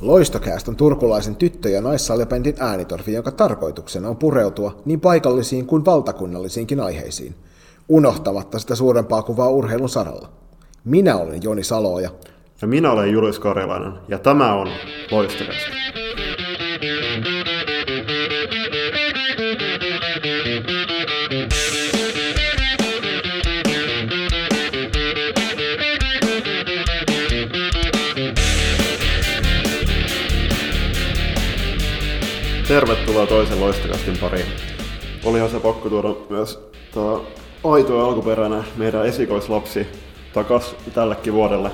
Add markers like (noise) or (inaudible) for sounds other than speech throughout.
Loistokääst on turkulaisen tyttö- ja naissalibändin äänitorvi, jonka tarkoituksena on pureutua niin paikallisiin kuin valtakunnallisiinkin aiheisiin, unohtamatta sitä suurempaa kuvaa urheilun saralla. Minä olen Joni Saloja. Ja minä olen Julius Karjalainen, ja tämä on Loistokääst. Tervetuloa toisen loistokastin pariin. Olihan se pakko tuoda myös tämä aito ja alkuperäinen meidän esikoislapsi takas tällekin vuodelle.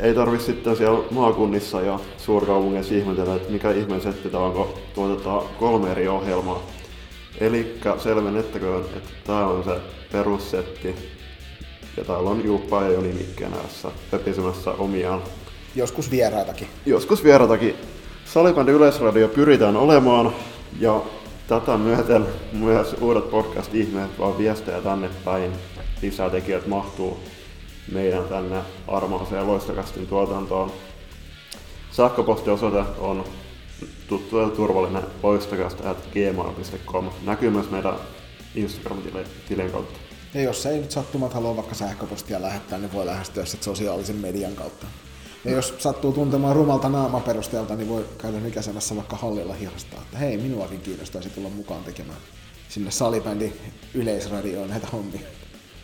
Ei tarvi sitten siellä maakunnissa ja suurkaupungeissa ihmetellä, että mikä ihmeen setti tämä on, kun tuotetaan kolme eri ohjelmaa. Eli selvennettäköön, että tämä on se perussetti. Ja täällä on Juuppa ja Joni Mikkeen ääressä pöpisemässä omiaan. Joskus vieraitakin. Joskus vieraitakin Salibändi Yleisradio pyritään olemaan ja tätä myöten myös uudet podcast-ihmeet vaan viestejä tänne päin. Lisää tekijät mahtuu meidän tänne armaaseen loistokastin tuotantoon. Sähköpostiosoite on tuttu ja turvallinen loistokast.gmail.com. Näkyy myös meidän Instagram-tilin kautta. Ja jos ei nyt sattumat halua vaikka sähköpostia lähettää, niin voi lähestyä sosiaalisen median kautta. Ja jos sattuu tuntemaan rumalta naamaperusteelta, niin voi käydä nykäsemässä vaikka hallilla hirastaa, että hei, minuakin kiinnostaisi tulla mukaan tekemään sinne salibändi yleisradioon näitä hommia.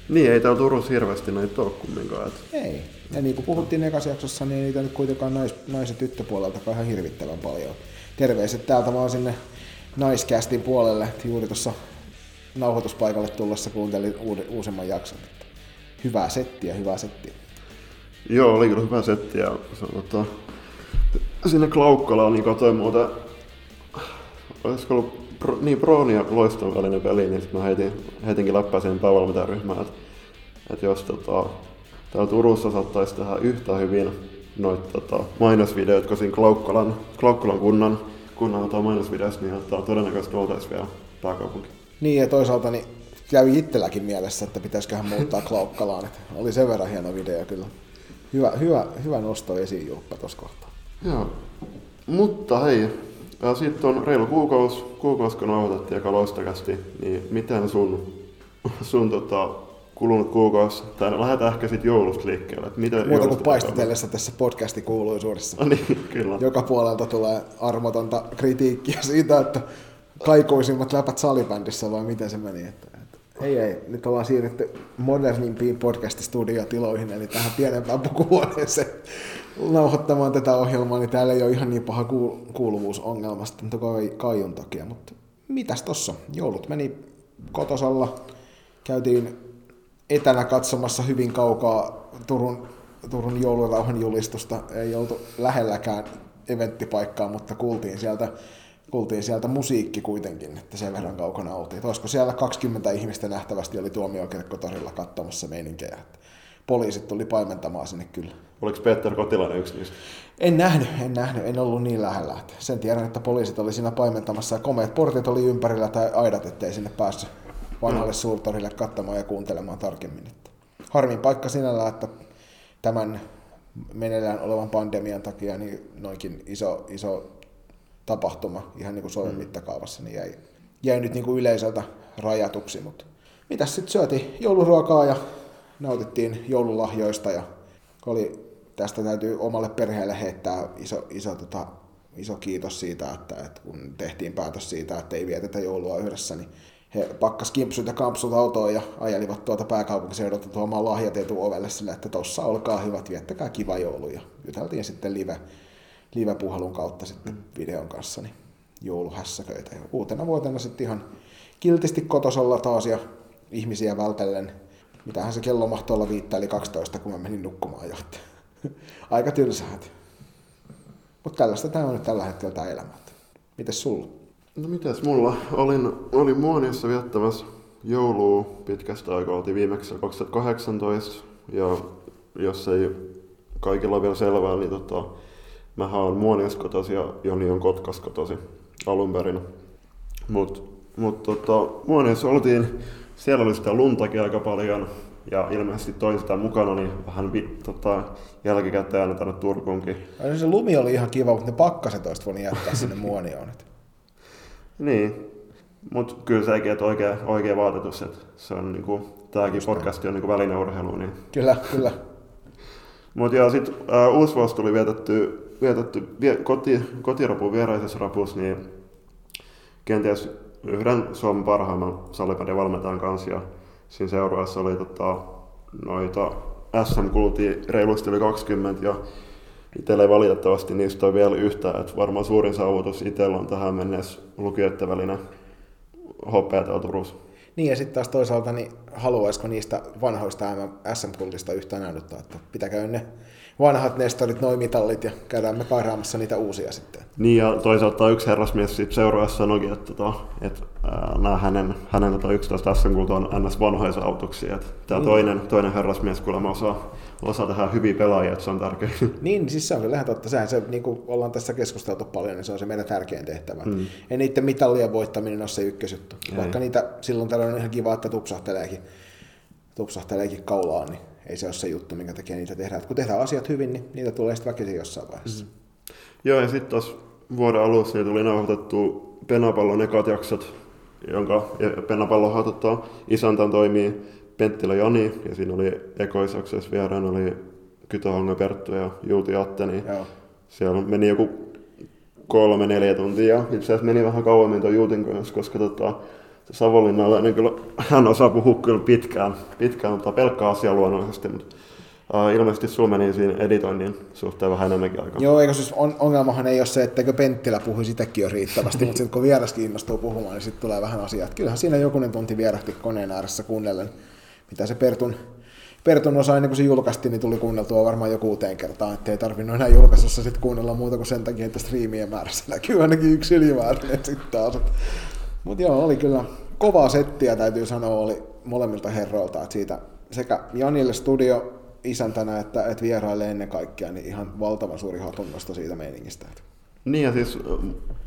Niin, ei täällä Turussa hirveästi näitä ole kumminkaan. Että... Ei. Ja niin kuin puhuttiin ekassa jaksossa, niin niitä nyt kuitenkaan nais, nais- ja tyttöpuolelta ihan hirvittävän paljon. Terveiset täältä vaan sinne naiskästin puolelle. Juuri tuossa nauhoituspaikalle tullessa kuuntelin uusimman jakson. Hyvää settiä, hyvää settiä. Joo, oli kyllä hyvä setti ja sanotaan, sinne Klaukkalaan niin katsoin muuten, olisiko ollut pro, niin Proon ja Loiston välinen peli, niin sitten mä heitin, heitinkin siihen päivällä että, että jos tota, täällä Turussa saattaisi tehdä yhtä hyvin noita tota, mainosvideot, kun siinä Klaukkalan, Klaukkalan kunnan, kunnan tota, mainosvideossa, niin että todennäköisesti oltaisiin vielä pääkaupunki. Niin ja toisaalta niin kävi itselläkin mielessä, että pitäisiköhän muuttaa Klaukkalaan. Että oli sen verran hieno video kyllä. Hyvä, hyvä, hyvä nosto esiin Jukka tuossa kohtaa. Joo. Mutta hei, sitten on reilu kuukausi, kuukausi kun nauhoitettiin aika loistakästi, niin miten sun, sun tota, kulunut kuukausi, tai lähdetään ehkä sitten joulusta liikkeelle. Että miten Muuta kuin paistotellessa tässä podcastin kuuluisuudessa. No niin, kyllä. Joka puolelta tulee armotonta kritiikkiä siitä, että kaikuisimmat läpät salibändissä, vai miten se meni. Että ei, ei. Nyt ollaan siirrytty modernimpiin podcast-studiotiloihin, eli tähän pienempään pukuhuoneeseen nauhoittamaan tätä ohjelmaa, niin täällä ei ole ihan niin paha kuuluvuusongelmasta, mutta kaiun takia. Mutta mitäs tossa? Joulut meni kotosalla, käytiin etänä katsomassa hyvin kaukaa Turun, Turun joulurauhan julistusta. Ei oltu lähelläkään eventtipaikkaa, mutta kuultiin sieltä kuultiin sieltä musiikki kuitenkin, että sen verran kaukana oltiin. Olisiko siellä 20 ihmistä nähtävästi oli tuomiokirkkotorilla katsomassa meininkejä. Poliisit tuli paimentamaan sinne kyllä. Oliko Peter Kotilainen yksi niistä? En nähnyt, en nähnyt, en ollut niin lähellä. Sen tiedän, että poliisit oli siinä paimentamassa ja komeat portit oli ympärillä tai aidat, ettei sinne päässyt vanhalle suurtorille katsomaan ja kuuntelemaan tarkemmin. Harmin paikka sinällä, että tämän meneillään olevan pandemian takia niin noinkin iso, iso tapahtuma ihan niin kuin Suomen mm. mittakaavassa, niin jäi, jäi nyt niin kuin yleisöltä rajatuksi. Mutta mitäs sitten syötiin jouluruokaa ja nautittiin joululahjoista ja oli, tästä täytyy omalle perheelle heittää iso, iso, tota, iso kiitos siitä, että, että kun tehtiin päätös siitä, että ei vietetä joulua yhdessä, niin he pakkas kimpsut ja kampsut autoon ja ajelivat tuota pääkaupunkiseudulta tuomaan lahjat ovelle sille, että tossa olkaa hyvät, viettäkää kiva joulu. Ja juteltiin sitten live, live-puhelun kautta sitten mm. videon kanssa niin jouluhässäköitä. Ja uutena vuotena sitten ihan kiltisti kotosalla taas ja ihmisiä vältellen. Mitähän se kello mahtoi olla viittä eli 12, kun mä menin nukkumaan jo. (laughs) Aika tylsäät. Mutta tällaista tämä on nyt tällä hetkellä tämä elämä. Mites sulla? No mitäs mulla? Olin, olin Muoniossa viettämässä joulua pitkästä aikaa. Oltiin viimeksi 2018 ja jos ei kaikilla ole vielä selvää, niin tota, Mähän on Muonias kotosi ja Joni on Kotkas kotosi alun perin. Mutta mut tota, Muoniassa oltiin, siellä oli sitä luntakin aika paljon ja ilmeisesti toi sitä mukana, niin vähän vi, tota, jälkikäteen tänne Turkuunkin. Ja se lumi oli ihan kiva, mutta ne pakkaset olisi voinut jättää sinne muonioon. (laughs) niin, mutta kyllä sekin, että oikea, oikea vaatetus, että se on niinku, tämäkin podcast on niinku välineurheilu. Niin. Kyllä, kyllä. (laughs) Mutta ja sitten äh, uusi vuosi tuli vietetty, vietetty vie, koti, kotirapun vieraisessa rapussa, niin kenties yhden Suomen parhaimman salipäden valmentajan kanssa. Ja siinä seuraavassa oli tota, noita SM kulti reilusti yli 20 ja itsellä ei valitettavasti niistä ole vielä yhtään, että varmaan suurin saavutus itsellä on tähän mennessä lukijoiden välinen hopea Turussa. Niin ja sitten taas toisaalta, niin haluaisiko niistä vanhoista SM-kultista yhtään näyttää, että pitäkää ne vanhat nestorit, noin mitallit ja käydään me kairaamassa niitä uusia sitten. Niin ja toisaalta yksi herrasmies siitä seuraajassa sanoikin, että, tota, että ää, nämä hänen, hänen tota 11 SM on ns. vanhoja. Että tämä mm. toinen, toinen herrasmies kuulemma osaa, osaa tehdä hyviä pelaajia, että se on tärkeä. (laughs) Niin, siis se on kyllä totta. Sehän se, niin kuin ollaan tässä keskusteltu paljon, niin se on se meidän tärkein tehtävä. Mm. Ja niiden mitallien voittaminen on se ykkösjuttu. Ei. Vaikka niitä silloin tällöin on ihan kiva, että tupsahteleekin, tupsahteleekin kaulaan, niin ei se ole se juttu, minkä takia niitä tehdään. Et kun tehdään asiat hyvin, niin niitä tulee sitten väkisin jossain vaiheessa. Mm. Joo, ja sitten tuossa vuoden alussa niin tuli nauhoitettu Penapallon ekat jaksot, jonka Penapallon tota, isäntä toimii Penttilä Jani, ja siinä oli ekoisaksessa vieraan oli Kytöhonga Perttu ja Juuti Atte, niin Joo. siellä meni joku kolme, neljä tuntia. Itse asiassa meni vähän kauemmin tuon Juutin kanssa, koska tota, Savonlinnalla, niin kyllä hän osaa puhua kyllä pitkään, pitkään mutta pelkkää asiaa luonnollisesti, mutta uh, ilmeisesti sulla meni siinä editoinnin suhteen vähän enemmänkin aikaa. Joo, eikö siis on, ongelmahan ei ole se, etteikö Penttilä puhui sitäkin jo riittävästi, mutta sitten kun vieras kiinnostuu puhumaan, niin sitten tulee vähän asiaa. Kyllähän siinä jokunen tunti vierahti koneen ääressä kuunnellen, mitä se Pertun, Pertun osa ennen kuin se julkaistiin, niin tuli kuunneltua varmaan joku kuuteen kertaan, ettei tarvinnut enää julkaisussa sitten kuunnella muuta kuin sen takia, että striimien määrässä näkyy ainakin yksi ylimääräinen sitten taas. Mutta joo, oli kyllä kovaa settiä täytyy sanoa oli molemmilta herroilta, että siitä sekä Janille studio isäntänä että, että vieraille ennen kaikkea, niin ihan valtavan suuri hatunnosto siitä meiningistä. Niin ja siis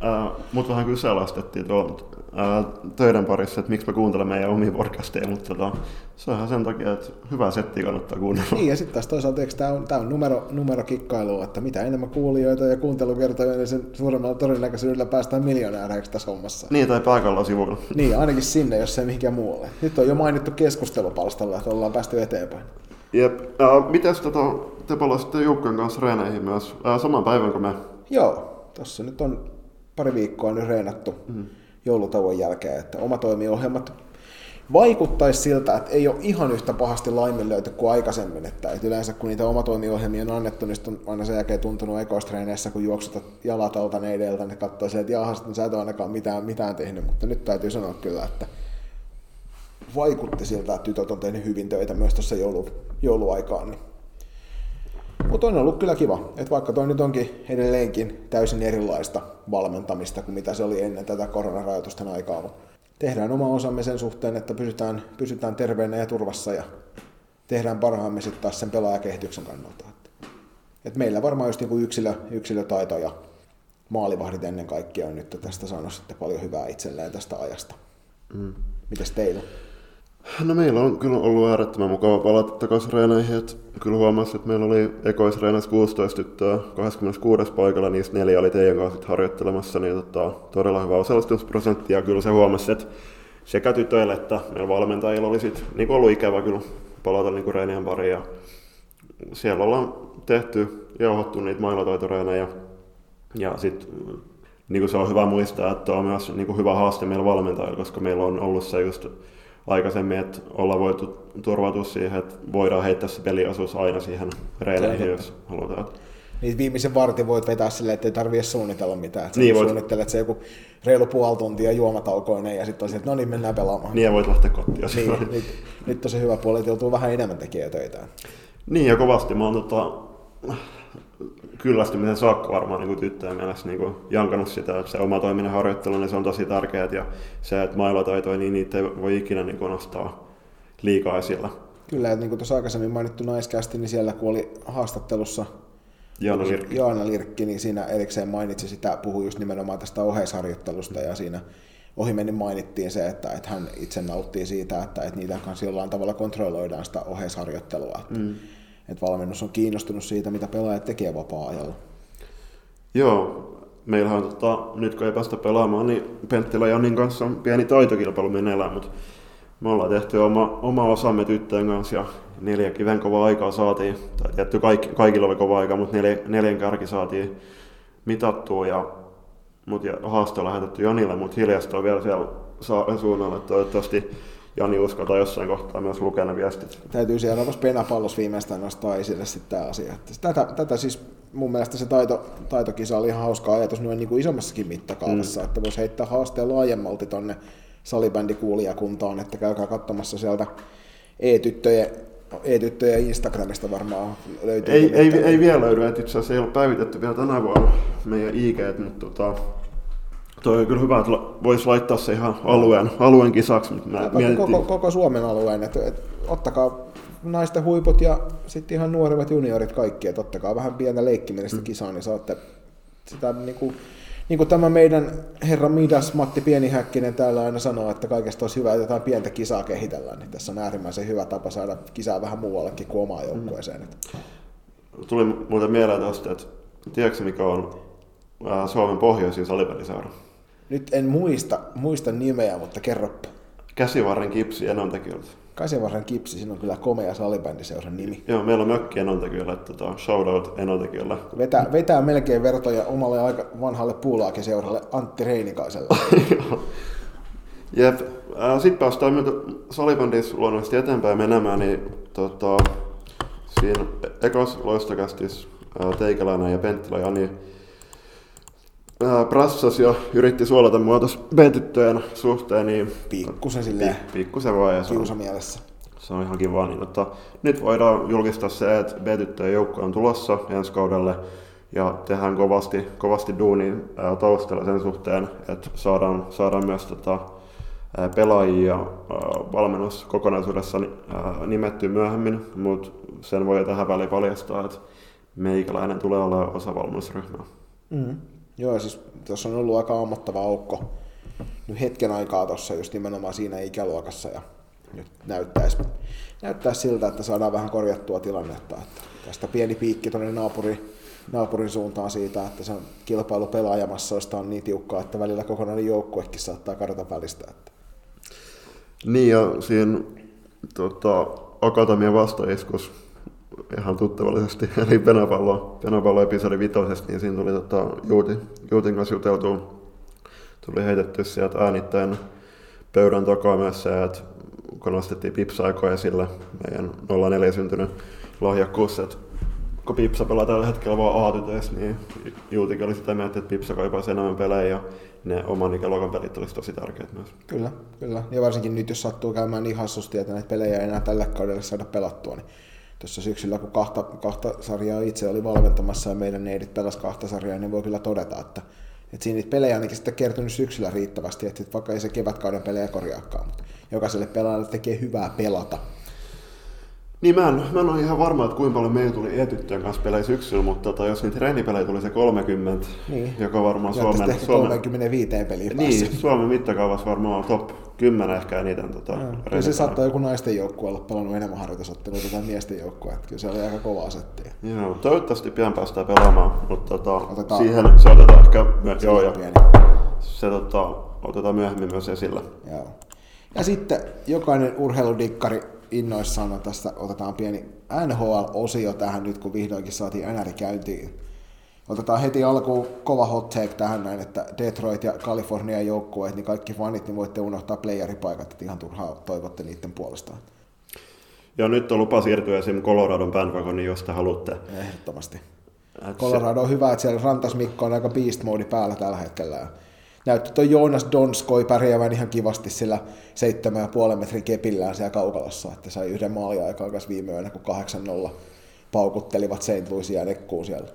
äh, mut vähän kyseenalaistettiin tuolla äh, töiden parissa, että miksi mä kuuntelen meidän omia podcasteja, mutta tota, se on ihan sen takia, että hyvä setti kannattaa kuunnella. Niin ja sitten taas toisaalta tämä on, tää on numero, numerokikkailu, että mitä enemmän kuulijoita ja kuuntelukertoja, niin sen suuremmalla todennäköisyydellä päästään miljonääreiksi tässä hommassa. Niin, tai pääkalloa sivuilla. Niin, ainakin sinne, jos ei mihinkään muualle. Nyt on jo mainittu keskustelupalstalla, että ollaan päästy eteenpäin. Jep. Äh, mites tota, te palasitte Jukkan kanssa reeneihin myös äh, saman päivän kuin me? Joo, tossa nyt on pari viikkoa nyt reenattu mm. joulutauon jälkeen, että oma toimiohjelmat vaikuttaisi siltä, että ei ole ihan yhtä pahasti laiminlyöty kuin aikaisemmin. Että, että yleensä kun niitä omatoimiohjelmia on annettu, niin on aina sen jälkeen tuntunut ekoistreeneissä, kun juoksutat jalat alta ne edeltä, niin katsoo se, että jaha, sä et ole ainakaan mitään, mitään tehnyt. Mutta nyt täytyy sanoa kyllä, että vaikutti siltä, että tytöt on tehnyt hyvin töitä myös tuossa joulu, jouluaikaan. Niin. Mutta on ollut kyllä kiva, että vaikka toi nyt onkin edelleenkin täysin erilaista valmentamista kuin mitä se oli ennen tätä koronarajoitusten aikaa, tehdään oma osamme sen suhteen, että pysytään, pysytään terveenä ja turvassa ja tehdään parhaamme sitten taas sen pelaajakehityksen kannalta. Et meillä varmaan just niinku yksilö, yksilötaito ja maalivahdit ennen kaikkea on nyt tästä saanut sitten paljon hyvää itselleen tästä ajasta. Mm. Mitäs teillä? No meillä on kyllä ollut äärettömän mukava palata takaisin reeneihin. Että kyllä huomasi, että meillä oli ekoisreeneissä 16 tyttöä 26. paikalla, niistä neljä oli teidän kanssa harjoittelemassa, niin tota, todella hyvä osallistumisprosentti. Ja kyllä se huomasi, että sekä tytöille että meillä valmentajilla oli sit, niin ollut ikävä kyllä palata niin reenien pariin. Ja siellä ollaan tehty, jauhottu niitä mailataitoreeniä. Ja sitten niin se on hyvä muistaa, että on myös niin hyvä haaste meillä valmentajilla, koska meillä on ollut se just aikaisemmin, että ollaan voitu turvautua siihen, että voidaan heittää se peliosuus aina siihen reeneihin, jos halutaan. Niin viimeisen vartin voit vetää silleen, että ei tarvitse suunnitella mitään. Että niin voit... suunnittelet se joku reilu puoli tuntia juomataukoinen ja sitten on että no niin, mennään pelaamaan. Niin ja voit lähteä kotiin. Niin, nyt, nyt on se hyvä puoli, että joutuu vähän enemmän tekemään töitä. Niin ja kovasti. Mä oon tota, kyllästymisen saakka varmaan niin tyttöjen mielessä niin kuin jankannut sitä, että se oma toiminnan harjoittelu, niin se on tosi tärkeää ja se, että mailotaitoja, niin niitä ei voi ikinä niin kuin nostaa liikaa esillä. Kyllä, että niin kuin tuossa aikaisemmin mainittu naiskästi, niin siellä kun oli haastattelussa Jaana Lirkki. Jaana Lirkki, niin siinä erikseen mainitsi sitä, puhui just nimenomaan tästä oheisharjoittelusta ja siinä ohimennen mainittiin se, että, että hän itse nauttii siitä, että, että niitä kanssa jollain tavalla kontrolloidaan sitä oheisharjoittelua. Että, mm. Että valmennus on kiinnostunut siitä, mitä pelaajat tekee vapaa-ajalla. Joo, meillähän tota, nyt kun ei päästä pelaamaan, niin Penttilä Jannin kanssa on pieni taitokilpailu meneillään, mutta me ollaan tehty oma, oma osamme tyttöjen kanssa ja neljä kiven kovaa aikaa saatiin, tai tietty kaikki, kaikilla oli kova aika, mutta neljä, neljän kärki saatiin mitattua ja, mut, ja haaste lähetetty Janille, mutta hiljasta on vielä siellä saaren suunnalla, toivottavasti Jani uskaltaa jossain kohtaa myös lukea ne viestit. Täytyy siellä tuossa penapallossa viimeistään nostaa esille sitten tämä asia. Tätä, tätä siis mun mielestä se taito, taitokisa oli ihan hauska ajatus noin niin kuin isommassakin mittakaavassa, mm. että voisi heittää haasteen laajemmalti tonne salibändikuulijakuntaan, että käykää katsomassa sieltä e-tyttöjen e-tyttöjen Instagramista varmaan löytyy. Ei, ei, ei, vielä löydy, että itse asiassa ei ole päivitetty vielä tänä vuonna meidän IG, mutta tota, toi on kyllä hyvä, että voisi laittaa se ihan alueen, alueen kisaksi. Mutta mä koko, koko, Suomen alueen, että, että ottakaa naisten huiput ja sitten ihan nuoremmat juniorit kaikki, että ottakaa vähän pientä leikkimielistä mm. kisaa, niin saatte sitä niin kuin, niin kuin tämä meidän herra Midas Matti Pienihäkkinen täällä aina sanoo, että kaikesta olisi hyvä, että jotain pientä kisaa kehitellään, niin tässä on äärimmäisen hyvä tapa saada kisaa vähän muuallekin kuin omaan joukkueeseen. Mm. Tuli muuten mieleen tästä, että tiedätkö mikä on Suomen pohjoisin salibändiseura? Nyt en muista, muista nimeä, mutta kerropa. Käsivarren kipsi Enontekiöltä. Käsivarren kipsi, siinä on kyllä komea salibändiseuran nimi. Joo, meillä on mökki Enontekiöllä, tota, shoutout Enontekiöllä. Vetää, vetää melkein vertoja omalle aika vanhalle puulaakeseuralle Antti Reinikaiselle. (laughs) Jep. Sitten päästään myötä salibändissä luonnollisesti eteenpäin menemään, niin tota, siinä ekos loistokästis Teikäläinen ja Penttilä Jani prassas ja yritti suolata mua tuossa B-tyttöjen suhteen, niin... Pikkusen silleen. Pikkusen vaan. Ja se on, mielessä. Se on ihan kiva. Niin, mutta nyt voidaan julkistaa se, että B-tyttöjen joukko on tulossa ensi kaudelle ja tehdään kovasti, kovasti duunin taustalla sen suhteen, että saadaan, saadaan myös tota, pelaajia valmennus kokonaisuudessa nimetty myöhemmin, mutta sen voi tähän väliin paljastaa, että meikäläinen tulee olemaan osa valmennusryhmää. Mm. Joo, siis tuossa on ollut aika ammottava aukko nyt hetken aikaa tuossa just nimenomaan siinä ikäluokassa ja nyt näyttäisi, näyttäisi siltä, että saadaan vähän korjattua tilannetta. Että tästä pieni piikki tuonne naapuri, naapurin suuntaan siitä, että se kilpailu pelaajamassoista on niin tiukkaa, että välillä kokonainen joukkuekin saattaa kadota välistä. Että. Niin ja siinä tota, Akatemian vastaiskus ihan tuttavallisesti, (laughs) eli penapallo, penapallo episodi vitosesta, niin siinä tuli tota, Juuti, Juutin kanssa juteltua, tuli heitetty sieltä äänittäin pöydän takaa myös se, että kun nostettiin Pipsa esille, meidän 04 syntynyt lahjakkuus, että kun Pipsa pelaa tällä hetkellä vaan a niin Juutikin oli sitä mieltä, että Pipsa kaipaisi enemmän pelejä ja ne oman ikäluokan pelit olisi tosi tärkeät myös. Kyllä, kyllä. Ja varsinkin nyt, jos sattuu käymään niin hassusti, että näitä pelejä ei enää tällä kaudella saada pelattua, niin tuossa syksyllä, kun kahta, kahta sarjaa itse oli valmentamassa ja meidän neidit pelas kahta sarjaa, niin voi kyllä todeta, että, että siinä niitä pelejä ainakin sitten kertynyt syksyllä riittävästi, että vaikka ei se kevätkauden pelejä korjaakaan, mutta jokaiselle pelaajalle tekee hyvää pelata. Niin mä en, mä en ole ihan varma, että kuinka paljon meillä tuli e-tyttöjen kanssa pelejä syksyllä, mutta tota, jos niitä treenipelejä tuli se 30, niin. joka varmaan Suomen... Suomen 35 peliä Niin, (laughs) Suomen mittakaavassa varmaan top 10 ehkä eniten. Tota, no, se saattaa joku naisten joukkue olla pelannut enemmän harjoitusotteluita tai miesten joukkue, että kyllä se oli aika kovaa settiä. Joo, toivottavasti pian päästään pelaamaan, mutta tota, otetaan, siihen se otetaan ehkä... Joo, ja se tota, otetaan myöhemmin myös esille. Joo. Ja sitten jokainen urheiludikkari innoissaan on tästä, otetaan pieni NHL-osio tähän nyt, kun vihdoinkin saatiin NR käyntiin. Otetaan heti alkuun kova hot take tähän näin, että Detroit ja Kalifornian joukkueet, niin kaikki fanit, niin voitte unohtaa playeripaikat, että ihan turhaa toivotte niiden puolestaan. Ja nyt on lupa siirtyä esim. Coloradon bandwagoniin, jos te haluatte. Ehdottomasti. Colorado on hyvä, että siellä Rantas Mikko on aika beast mode päällä tällä hetkellä näytti tuo Joonas Donskoi pärjäävän ihan kivasti sillä 7,5 metrin kepillään siellä kaukalossa, että sai yhden maaliaikaa kanssa viime yönä, kun 8-0 paukuttelivat St. Louisia ja Nekkuun siellä.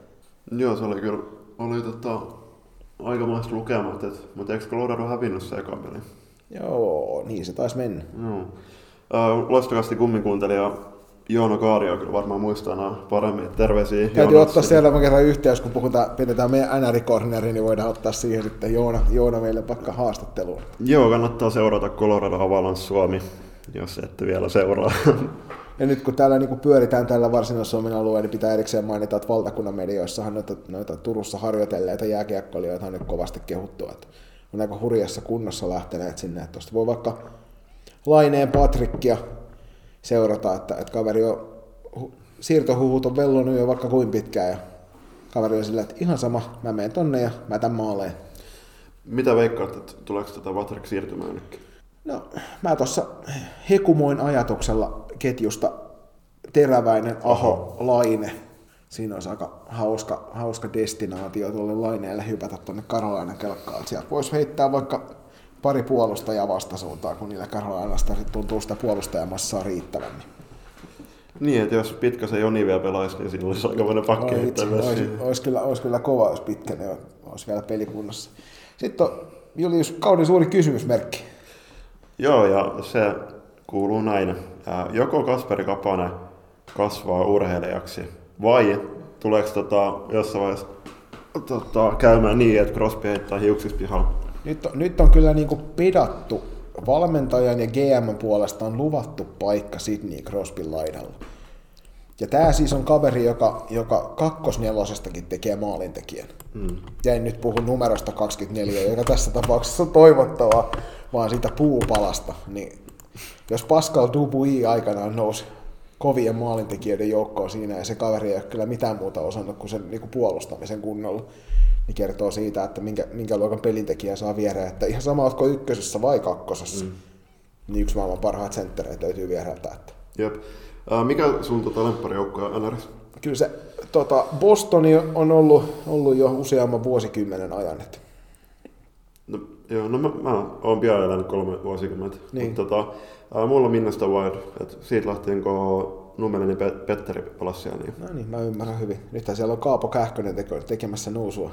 Joo, se oli kyllä oli tota, aikamoista lukemat, että, mutta eikö Colorado hävinnyt se ekan peli? Joo, niin se taisi mennä. Joo. Äh, loistokasti kumminkuuntelija Joona Kaario kyllä varmaan muistaa nämä paremmin. Terveisiä Täytyy ottaa sinne. seuraavan kerran yhteys, kun puhutaan, pidetään meidän NR-corneri, niin voidaan ottaa siihen sitten Joona, Joona meille vaikka haastatteluun. Joo, kannattaa seurata Colorado Avalanche Suomi, jos ette vielä seuraa. Ja nyt kun täällä niin pyöritään tällä varsinais-Suomen alueella, niin pitää erikseen mainita, että valtakunnan medioissahan noita, noita Turussa harjoitelleita jääkiekkoilijoita on nyt kovasti kehuttu, että on aika hurjassa kunnossa lähteneet sinne. Että tuosta voi vaikka Laineen Patrikkia seurata, että, että kaveri on, hu- siirtohuhut on vellonut jo vaikka kuin pitkään ja kaveri on sillä, että ihan sama, mä menen tonne ja mä tän maaleen. Mitä veikkaat, että tuleeko tätä Vatrek siirtymään nytkin? No, mä tuossa hekumoin ajatuksella ketjusta teräväinen Aho Laine. Siinä olisi aika hauska, hauska destinaatio tuolle Laineelle hypätä tuonne Karolainan kelkkaan. Sieltä voisi heittää vaikka pari puolustajaa vastasuuntaan, kun niillä Karolainasta sit tuntuu sitä puolustajamassaa riittävän. Niin että jos pitkä se Joni vielä pelaisi, niin siinä olisi aikamoinen pakki vitsi, myös olisi, olisi, kyllä, olisi kyllä kova, jos pitkä ne olisi vielä pelikunnossa. Sitten on Julius kauden suuri kysymysmerkki. Joo, ja se kuuluu näin. Joko Kasperi Kapanen kasvaa urheilijaksi, vai tuleeko tota, jossain vaiheessa tota, käymään niin, että Crosby heittää hiuksista pihalla? Nyt on, nyt on kyllä niin pedattu valmentajan ja GM puolesta on luvattu paikka Sydney Crosbyn laidalla. Ja tämä siis on kaveri, joka, joka kakkosnelosestakin tekee maalintekijän. Mm. Ja en nyt puhu numerosta 24, joka tässä tapauksessa on toivottavaa, vaan siitä puupalasta. Niin jos Pascal Dubuis aikanaan nousi kovien maalintekijöiden joukkoon siinä, ja se kaveri ei ole kyllä mitään muuta osannut kuin sen niin kuin puolustamisen kunnolla, niin kertoo siitä, että minkä, minkä luokan pelintekijä saa viereen. Että ihan sama, oletko ykkösessä vai kakkosessa, mm. niin yksi maailman parhaat senttereitä löytyy viereltä. Että Jep. Ää, mikä sun tota lempparijoukko on NRS? kyllä se tota, Bostoni on ollut, ollut jo useamman vuosikymmenen ajan. Että No, joo, no mä, mä oon pian elänyt kolme vuosikymmentä. Niin. Mutta tota, ää, mulla on Minnesota Wild. Et siitä lähtien, kun Numelin Pe- Petteri siellä, niin No niin, mä ymmärrän hyvin. Nythän siellä on Kaapo Kähkönen tekemässä nousua.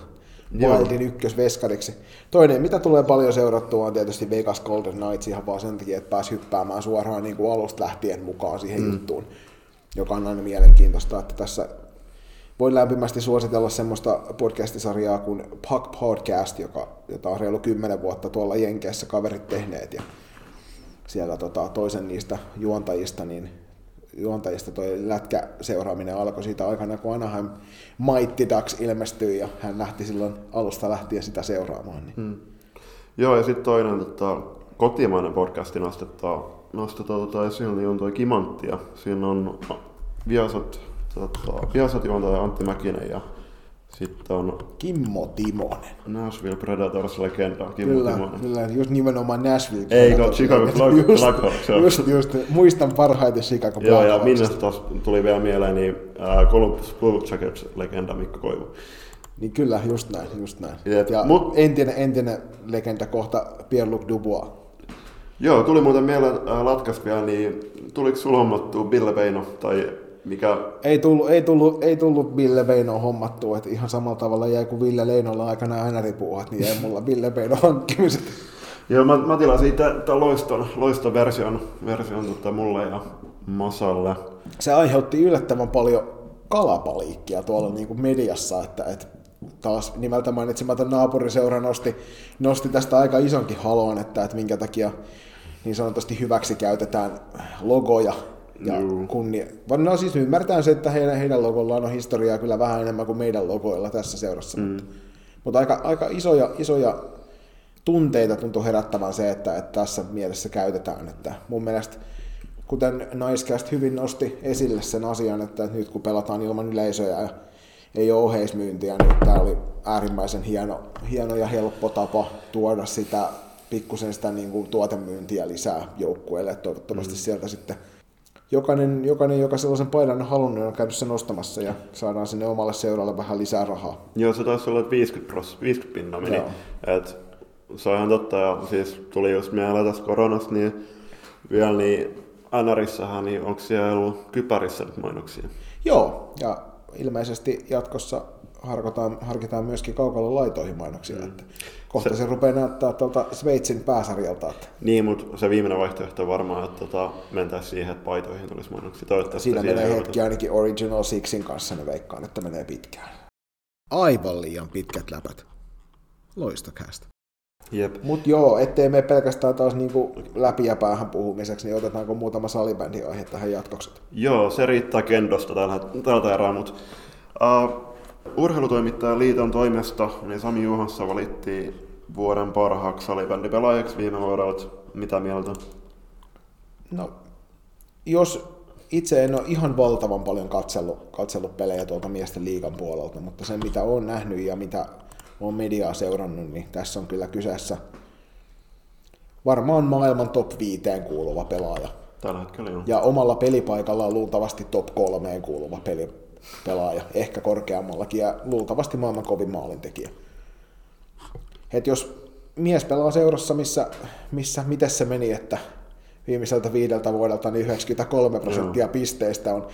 Wildin ykkösveskariksi. Toinen, mitä tulee paljon seurattua, on tietysti Vegas Golden Knights ihan vaan sen takia, että pääsi hyppäämään suoraan niin kuin alusta lähtien mukaan siihen mm. juttuun, joka on aina mielenkiintoista, että tässä voin lämpimästi suositella semmoista podcastisarjaa kuin Puck Podcast, joka, jota on reilu 10 vuotta tuolla Jenkeissä kaverit tehneet. Ja siellä tota, toisen niistä juontajista, niin juontajista toi lätkä seuraaminen alkoi siitä aikana, kun Anaheim Mighty Ducks ilmestyi ja hän lähti silloin alusta lähtien sitä seuraamaan. Niin. Mm. Joo, ja sitten toinen tota, kotimainen podcasti nostetaan, nostetaan tota, esiin, niin on toi Kimanttia. Siinä on Viasat, tota, Viasat juontaja Antti Mäkinen ja sitten on Kimmo Timonen. Nashville Predators legenda Kimmo Kyllä, Timonen. kyllä, just nimenomaan Nashville. Ei, Predators. Chicago Blackhawks, just, just, muistan parhaiten Chicago Joo, ja. Minnesota tuli vielä mieleen, niin ää, Columbus Blue Jackets legenda Mikko Koivu. Niin kyllä, just näin, just näin. Jep, Ja mut- entinen, entinen legenda kohta Pierre-Luc Dubois. Joo, tuli muuten mieleen ää, latkasta vielä, niin tuliko sulla hommattua Ville Veino tai mikä Ei tullut, ei tullut, ei tullut Ville Veinoa hommattua, että ihan samalla tavalla jäi kuin Ville Leinolla aikana aina ripuuhat, niin jäi mulla Ville Veino hankkimiset. Joo, mä, mä tilasin itse tämän loiston, loiston version, version tota mulle ja Masalle. Se aiheutti yllättävän paljon kalapaliikkia tuolla niin kuin mediassa, että, että taas nimeltä mainitsematon naapuriseura nosti, nosti tästä aika isonkin halon, että, että minkä takia niin sanotusti hyväksi käytetään logoja ja Juu. kunnia. Vaan No siis ymmärtää se, että heidän, heidän logollaan on historiaa kyllä vähän enemmän kuin meidän logoilla tässä seurassa. Mm. Mutta, mutta aika, aika isoja, isoja tunteita tuntuu herättävän se, että, että tässä mielessä käytetään. Että mun mielestä, kuten Naiscast hyvin nosti esille sen asian, että nyt kun pelataan ilman yleisöjä ja ei ole oheismyyntiä, niin tämä oli äärimmäisen hieno, hieno ja helppo tapa tuoda sitä pikkusen sitä niin kuin tuotemyyntiä lisää joukkueelle. Toivottavasti mm. sieltä sitten jokainen, jokainen, joka sellaisen paidan on halunnut, on käynyt sen ostamassa ja saadaan sinne omalle seuralle vähän lisää rahaa. Joo, se taisi olla että 50, pros, 50 pinna meni. Joo. Et, se on ihan totta, ja siis tuli just mieleen tästä koronasta, niin vielä niin NRissähän, niin onko siellä ollut kypärissä nyt mainoksia? Joo, ja ilmeisesti jatkossa harkitaan, harkitaan myöskin kaukalon laitoihin mainoksia. Mm. Että kohta se, se rupeaa näyttää tuolta Sveitsin pääsarjalta. Että... Niin, mutta se viimeinen vaihtoehto on varmaan, että tota, mentäisiin siihen, että paitoihin tulisi mainoksia. Toivottavasti Siinä menee hetki joudutaan. ainakin Original Sixin kanssa, ne veikkaan, että menee pitkään. Aivan liian pitkät läpät. Loistokäästä. Jep. Mutta joo, ettei me pelkästään taas niinku läpi ja päähän puhumiseksi, niin otetaanko muutama salibändi aihe tähän jatkoksi? Joo, se riittää kendosta tällä, tältä erää, mutta uh, urheilutoimittajan liiton toimesta niin Sami Juhassa valittiin vuoden parhaaksi salibändipelaajaksi viime vuodelta. Mitä mieltä? No, jos itse en ole ihan valtavan paljon katsellut, katsellut pelejä tuolta miesten liikan puolelta, mutta se mitä olen nähnyt ja mitä olen mediaa seurannut, niin tässä on kyllä kyseessä varmaan maailman top 5 kuuluva pelaaja. Tällä hetkellä joo. Ja omalla pelipaikallaan luultavasti top 3 kuuluva peli, pelaaja, ehkä korkeammallakin ja luultavasti maailman kovin maalintekijä. Et jos mies pelaa seurassa, missä, missä miten se meni, että viimeiseltä viideltä vuodelta niin 93 prosenttia pisteistä on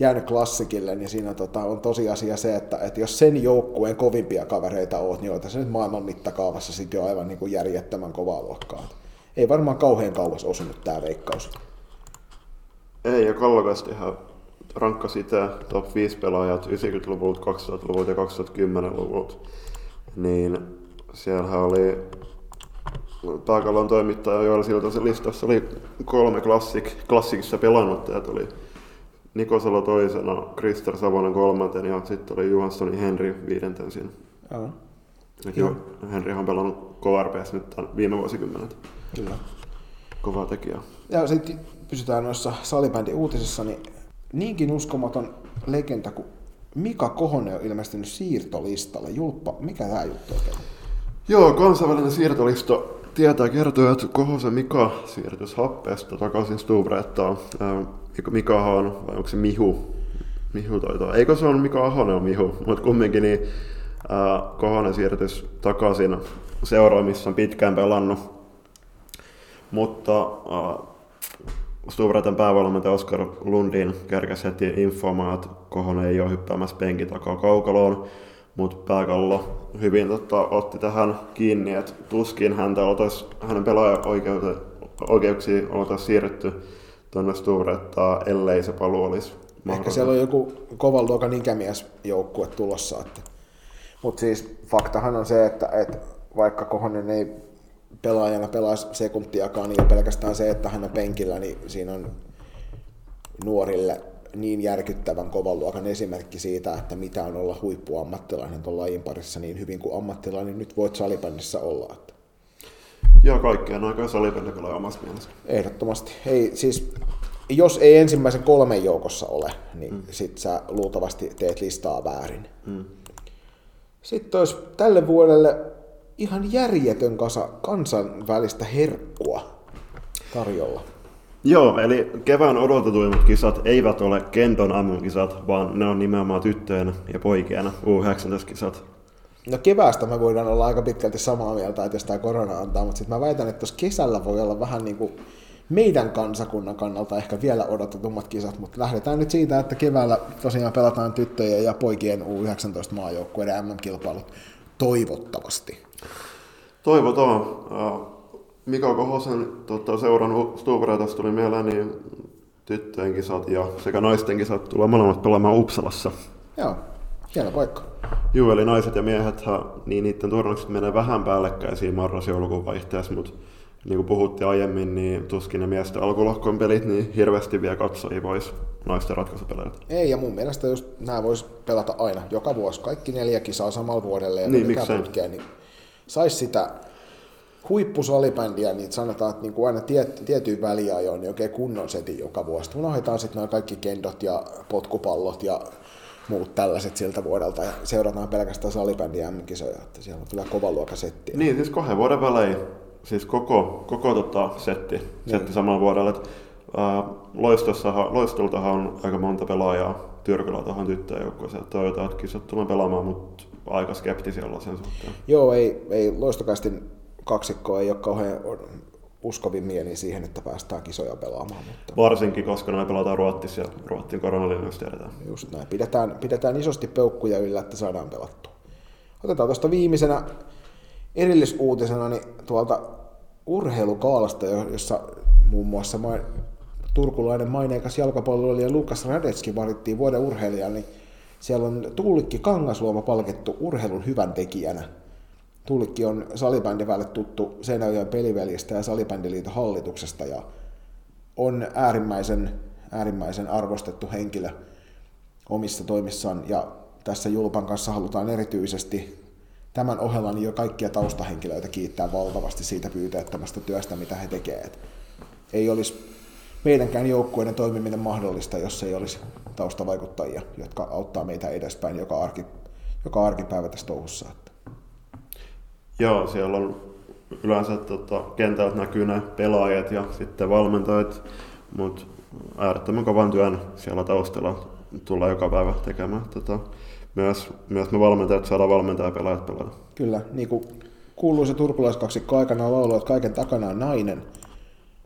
jäänyt klassikille, niin siinä tota, on tosiasia se, että, että jos sen joukkueen kovimpia kavereita oot, niin oot se nyt maailman mittakaavassa sitten jo aivan niin kuin järjettömän kovaa luokkaa. Ei varmaan kauhean kauas osunut tämä veikkaus. Ei, ja Kallokastihan rankka sitä top 5 pelaajat 90-luvulta, 2000-luvulta ja 2010-luvulta. Niin siellähän oli pääkallon toimittaja joilla siltä se listassa oli kolme klassik, klassikissa pelannut. Ja oli Niko Salo toisena, Krister Savonen kolmanten ja sitten oli Johanssonin Henry viidenten siinä. Joo. Joo. Henry on pelannut KRPS nyt tämän viime vuosikymmenet. Kyllä. Kova tekijä. Ja sitten pysytään noissa salibändin uutisissa, niin niinkin uskomaton legenda kuin Mika Kohonen on ilmestynyt siirtolistalle. Julppa, mikä tämä juttu on? Joo, kansainvälinen siirtolisto tietää kertoa, että Kohosen Mika siirtyi Happeesta takaisin Stubrettaan. Mika on, vai onko se Mihu? Mihu taitaa. Eikö se on Mika Ahonen on Mihu, mutta kumminkin niin äh, Kohonen siirtyi takaisin seuroihin, missä on pitkään pelannut. Mutta äh, Stuvraten päävalmentaja Oskar Lundin kerkäsi heti infoamaan, että Kohonen ei ole hyppäämässä penkin takaa kaukaloon, mutta pääkallo hyvin totta, otti tähän kiinni, että tuskin häntä oltaisi, hänen pelaaja-oikeuksia oltaisiin siirretty tuonne Stuvrettaan, ellei se paluu olisi Ehkä siellä on joku kovan luokan ikämiesjoukkue tulossa. Että. Mutta siis faktahan on se, että, että vaikka Kohonen ei pelaajana pelaa sekuntiakaan, niin pelkästään se, että hän on penkillä, niin siinä on nuorille niin järkyttävän kovan luokan esimerkki siitä, että mitä on olla huippuammattilainen tuon lajin parissa niin hyvin kuin ammattilainen nyt voit salibändissä olla. Että. Joo, kaikkea aikaa salibändi pelaa omassa mielessä. Ehdottomasti. Ei, siis, jos ei ensimmäisen kolmen joukossa ole, niin mm. sit sä luultavasti teet listaa väärin. Mm. Sitten olisi tälle vuodelle ihan järjetön kasa kansainvälistä herkkua tarjolla. Joo, eli kevään odotetuimmat kisat eivät ole Kenton MM-kisat, vaan ne on nimenomaan tyttöjen ja poikien U19-kisat. No keväästä me voidaan olla aika pitkälti samaa mieltä, että jos tämä korona antaa, mutta sitten mä väitän, että tuossa kesällä voi olla vähän niin kuin meidän kansakunnan kannalta ehkä vielä odotetummat kisat, mutta lähdetään nyt siitä, että keväällä tosiaan pelataan tyttöjen ja poikien U19 maajoukkueiden MM-kilpailut toivottavasti. Toivotaan. Mika Kohosen tota, seuran Stuberetas tuli mieleen, niin tyttöjen kisat ja sekä naisten kisat tulee molemmat pelaamaan Uppsalassa. Joo, hieno paikka. Joo, eli naiset ja miehet, niin niiden turnukset menee vähän päällekkäisiin marras-joulukuun vaihteessa, mutta niin kuin puhuttiin aiemmin, niin tuskin ne miesten alkulohkon pelit niin hirveästi vielä katsojia pois naisten ratkaisupeleiltä. Ei, ja mun mielestä just nämä vois pelata aina, joka vuosi. Kaikki neljä kisaa samalla vuodelle ja niin, miksei. putkeen, niin saisi sitä huippusalibändiä, niin sanotaan, että niin kuin aina tiet, tietyin väliajoin niin oikein kunnon setin joka vuosi. Unohdetaan sitten nämä kaikki kendot ja potkupallot ja muut tällaiset siltä vuodelta ja seurataan pelkästään salibändiä M-kisoja, että siellä on kyllä kova luokka setti. Niin, siis kahden vuoden välein, siis koko, koko tota setti, niin. setti samalla vuodella. Et, loistoltahan on aika monta pelaajaa Tyrkylä tuohon tyttöjoukkueeseen. Toivotaan, että kisat tulee pelaamaan, mutta aika skeptisiä olla sen suhteen. Joo, ei, ei loistokaistin kaksikko ei ole kauhean uskovin mielin siihen, että päästään kisoja pelaamaan. Mutta... Varsinkin, koska me pelataan Ruotsissa ja Ruotsin koronalinjasta tiedetään. Just näin. Pidetään, pidetään isosti peukkuja yllä, että saadaan pelattua. Otetaan tuosta viimeisenä erillisuutisena niin tuolta urheilukaalasta, jossa muun muassa turkulainen maineikas jalkapalloilija Lukas Radetski valittiin vuoden urheilijan, niin siellä on Tuulikki Kangasluoma palkittu urheilun hyvän tekijänä. Tuulikki on salibändivälle tuttu Seinäjoen pelivälistä ja salibändiliiton hallituksesta ja on äärimmäisen, äärimmäisen arvostettu henkilö omissa toimissaan ja tässä Julpan kanssa halutaan erityisesti tämän ohella niin jo kaikkia taustahenkilöitä kiittää valtavasti siitä pyyteettömästä työstä, mitä he tekevät. Ei olisi meidänkään joukkueiden toimiminen mahdollista, jos ei olisi taustavaikuttajia, jotka auttaa meitä edespäin joka, arki, joka arkipäivä tässä touhussa. Joo, siellä on yleensä tota, kentältä näkyy ne pelaajat ja sitten valmentajat, mutta äärettömän kovan työn siellä taustalla tulee joka päivä tekemään. Tota, myös, myös me valmentajat saadaan valmentaa ja pelaajat pelata. Kyllä, niin kuin kuuluu se turkulaiskaksikko aikanaan laulu, että kaiken takana on nainen,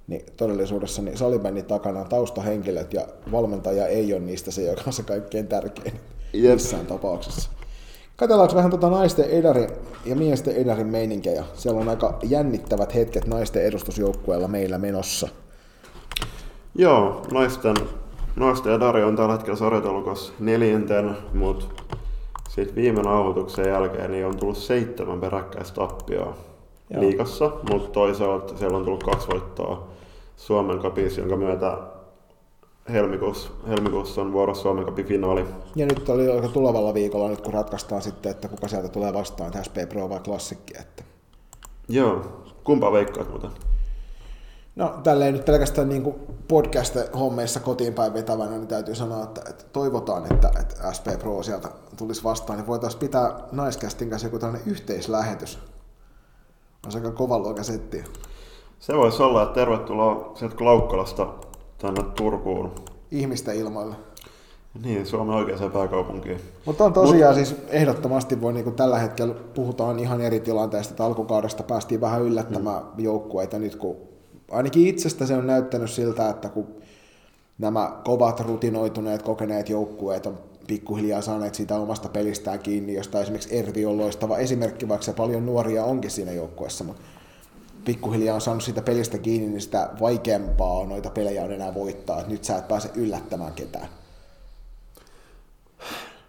niin todellisuudessa niin salibändin takana on taustahenkilöt ja valmentaja ei ole niistä se, joka on se kaikkein tärkein Jep. missään tapauksessa. Katsellaanko vähän tuota naisten edarin ja miesten edarin meininkejä. Siellä on aika jännittävät hetket naisten edustusjoukkueella meillä menossa. Joo, naisten, naisten edari on tällä hetkellä sarjataulukossa neljänten, mutta sitten viime nauhoituksen jälkeen niin on tullut seitsemän peräkkäistä tappioa liikassa, mutta toisaalta siellä on tullut kaksi voittoa Suomen kapissa, jonka myötä helmikuussa, helmikuussa on vuorossa Suomen Cupin finaali. Ja nyt oli aika tulevalla viikolla, nyt kun ratkaistaan sitten, että kuka sieltä tulee vastaan, SP Pro vai Klassikki. Että... Joo, kumpaa veikkaat muuten? No tälleen nyt pelkästään niin podcast-hommeissa kotiin päin vetävänä, niin täytyy sanoa, että, että toivotaan, että, että SP Pro sieltä tulisi vastaan, niin voitaisiin pitää naiskästin kanssa joku tällainen yhteislähetys. On aika kova luokan setti. Se voisi olla, että tervetuloa sieltä Klaukkalasta tänne Turkuun. Ihmisten ilmoille. Niin, Suomen oikeaan pääkaupunkiin. Mutta on tosiaan Mut... siis ehdottomasti voi niin kuin tällä hetkellä puhutaan ihan eri tilanteesta, että alkukaudesta päästiin vähän yllättämään mm. joukkueita nyt, kun ainakin itsestä se on näyttänyt siltä, että kun nämä kovat, rutinoituneet, kokeneet joukkueet on pikkuhiljaa saaneet siitä omasta pelistään kiinni, josta esimerkiksi Ervi on loistava esimerkki, vaikka se paljon nuoria onkin siinä joukkueessa, mutta pikkuhiljaa on saanut siitä pelistä kiinni, niin sitä vaikeampaa on noita pelejä on enää voittaa, nyt sä et pääse yllättämään ketään.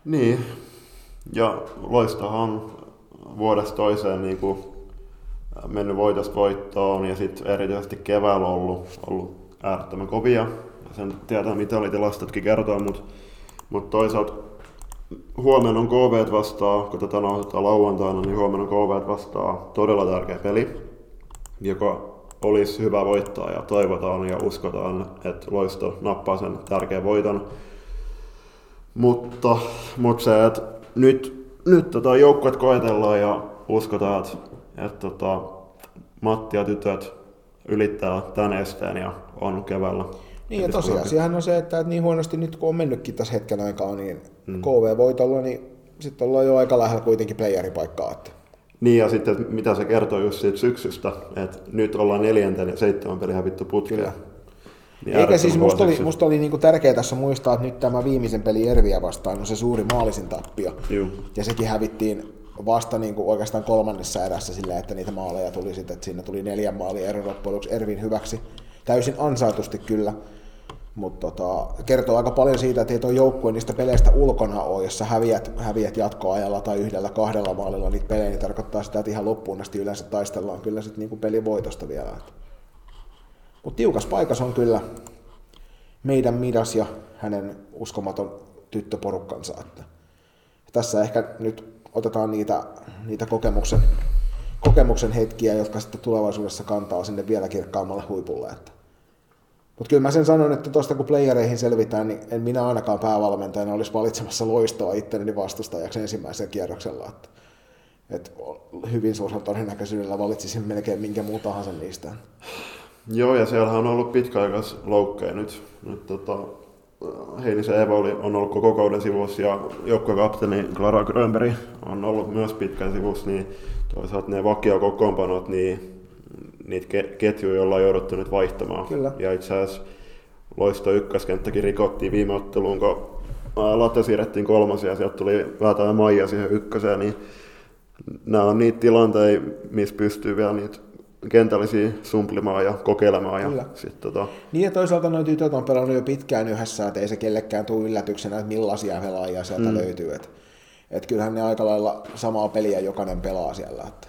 Niin, ja loistahan vuodesta toiseen niin kuin mennyt voitosta voittoon ja sitten erityisesti keväällä on ollut, ollut äärettömän kovia. Sen tietää, mitä oli tilastotkin kertoa, mutta mut toisaalta huomenna on KV vastaa, kun tätä nauhoitetaan lauantaina, niin huomenna on KV vastaa todella tärkeä peli joka olisi hyvä voittaa ja toivotaan ja uskotaan, että Loisto nappaa sen tärkeän voiton. Mutta, mutta se, että nyt, nyt tota joukkueet koetellaan ja uskotaan, että, että tota, Matti ja tytöt ylittää tämän esteen ja on keväällä. Niin ja tosiasiahan on se, että, niin huonosti nyt kun on mennytkin tässä hetken aikaa, niin mm. KV-voitolla, niin sitten ollaan jo aika lähellä kuitenkin playeripaikkaa. Että niin ja sitten mitä se kertoo just siitä syksystä, että nyt ollaan neljänten ja seitsemän peli hävitty putkeen. Niin Eikä siis musta oli, musta oli niinku tärkeää tässä muistaa, että nyt tämä viimeisen peli Erviä vastaan on se suuri maalisin tappio. Juu. Ja sekin hävittiin vasta niinku oikeastaan kolmannessa erässä sillä, että niitä maaleja tuli sitten, että siinä tuli neljän maalia eri Ervin hyväksi. Täysin ansaitusti kyllä. Mutta tota, kertoo aika paljon siitä, että ei tuo joukkue niistä peleistä ulkona ole, jos sä häviät, häviät jatkoajalla tai yhdellä kahdella maalilla niitä pelejä, niin tarkoittaa sitä, että ihan loppuun asti yleensä taistellaan kyllä sitten niinku pelivoitosta vielä. Mutta tiukas paikas on kyllä meidän Midas ja hänen uskomaton tyttöporukkansa. Että tässä ehkä nyt otetaan niitä, niitä kokemuksen, kokemuksen hetkiä, jotka sitten tulevaisuudessa kantaa sinne vielä kirkkaammalle huipulle. Että mutta kyllä mä sen sanon, että tuosta kun playereihin selvitään, niin en minä ainakaan päävalmentajana olisi valitsemassa loistoa itselleni vastustajaksi ensimmäisellä kierroksella. Että, että hyvin suurella todennäköisyydellä valitsisin melkein minkä muu tahansa niistä. Joo, ja siellä on ollut pitkäaikas loukkeja nyt. nyt tota, Heinisen Eva oli, on ollut koko kauden sivussa ja joukkuekapteeni Clara Grönberg on ollut myös pitkän sivussa, niin toisaalta ne vakiokokoonpanot, niin niitä ke- ketjuja ollaan jouduttu nyt vaihtamaan. Kyllä. Ja itse asiassa loisto ykköskenttäkin rikottiin viime otteluun, kun Latte siirrettiin kolmas ja sieltä tuli Väätä ja Maija siihen ykköseen, niin nämä on niitä tilanteita, missä pystyy vielä niitä kentällisiä sumplimaan ja kokeilemaan. Kyllä. Ja sit, tota, Niin ja toisaalta noin tytöt on pelannut jo pitkään yhdessä, että ei se kellekään tule yllätyksenä, että millaisia pelaajia sieltä mm. löytyy. Että et kyllähän ne aika lailla samaa peliä jokainen pelaa siellä. Että.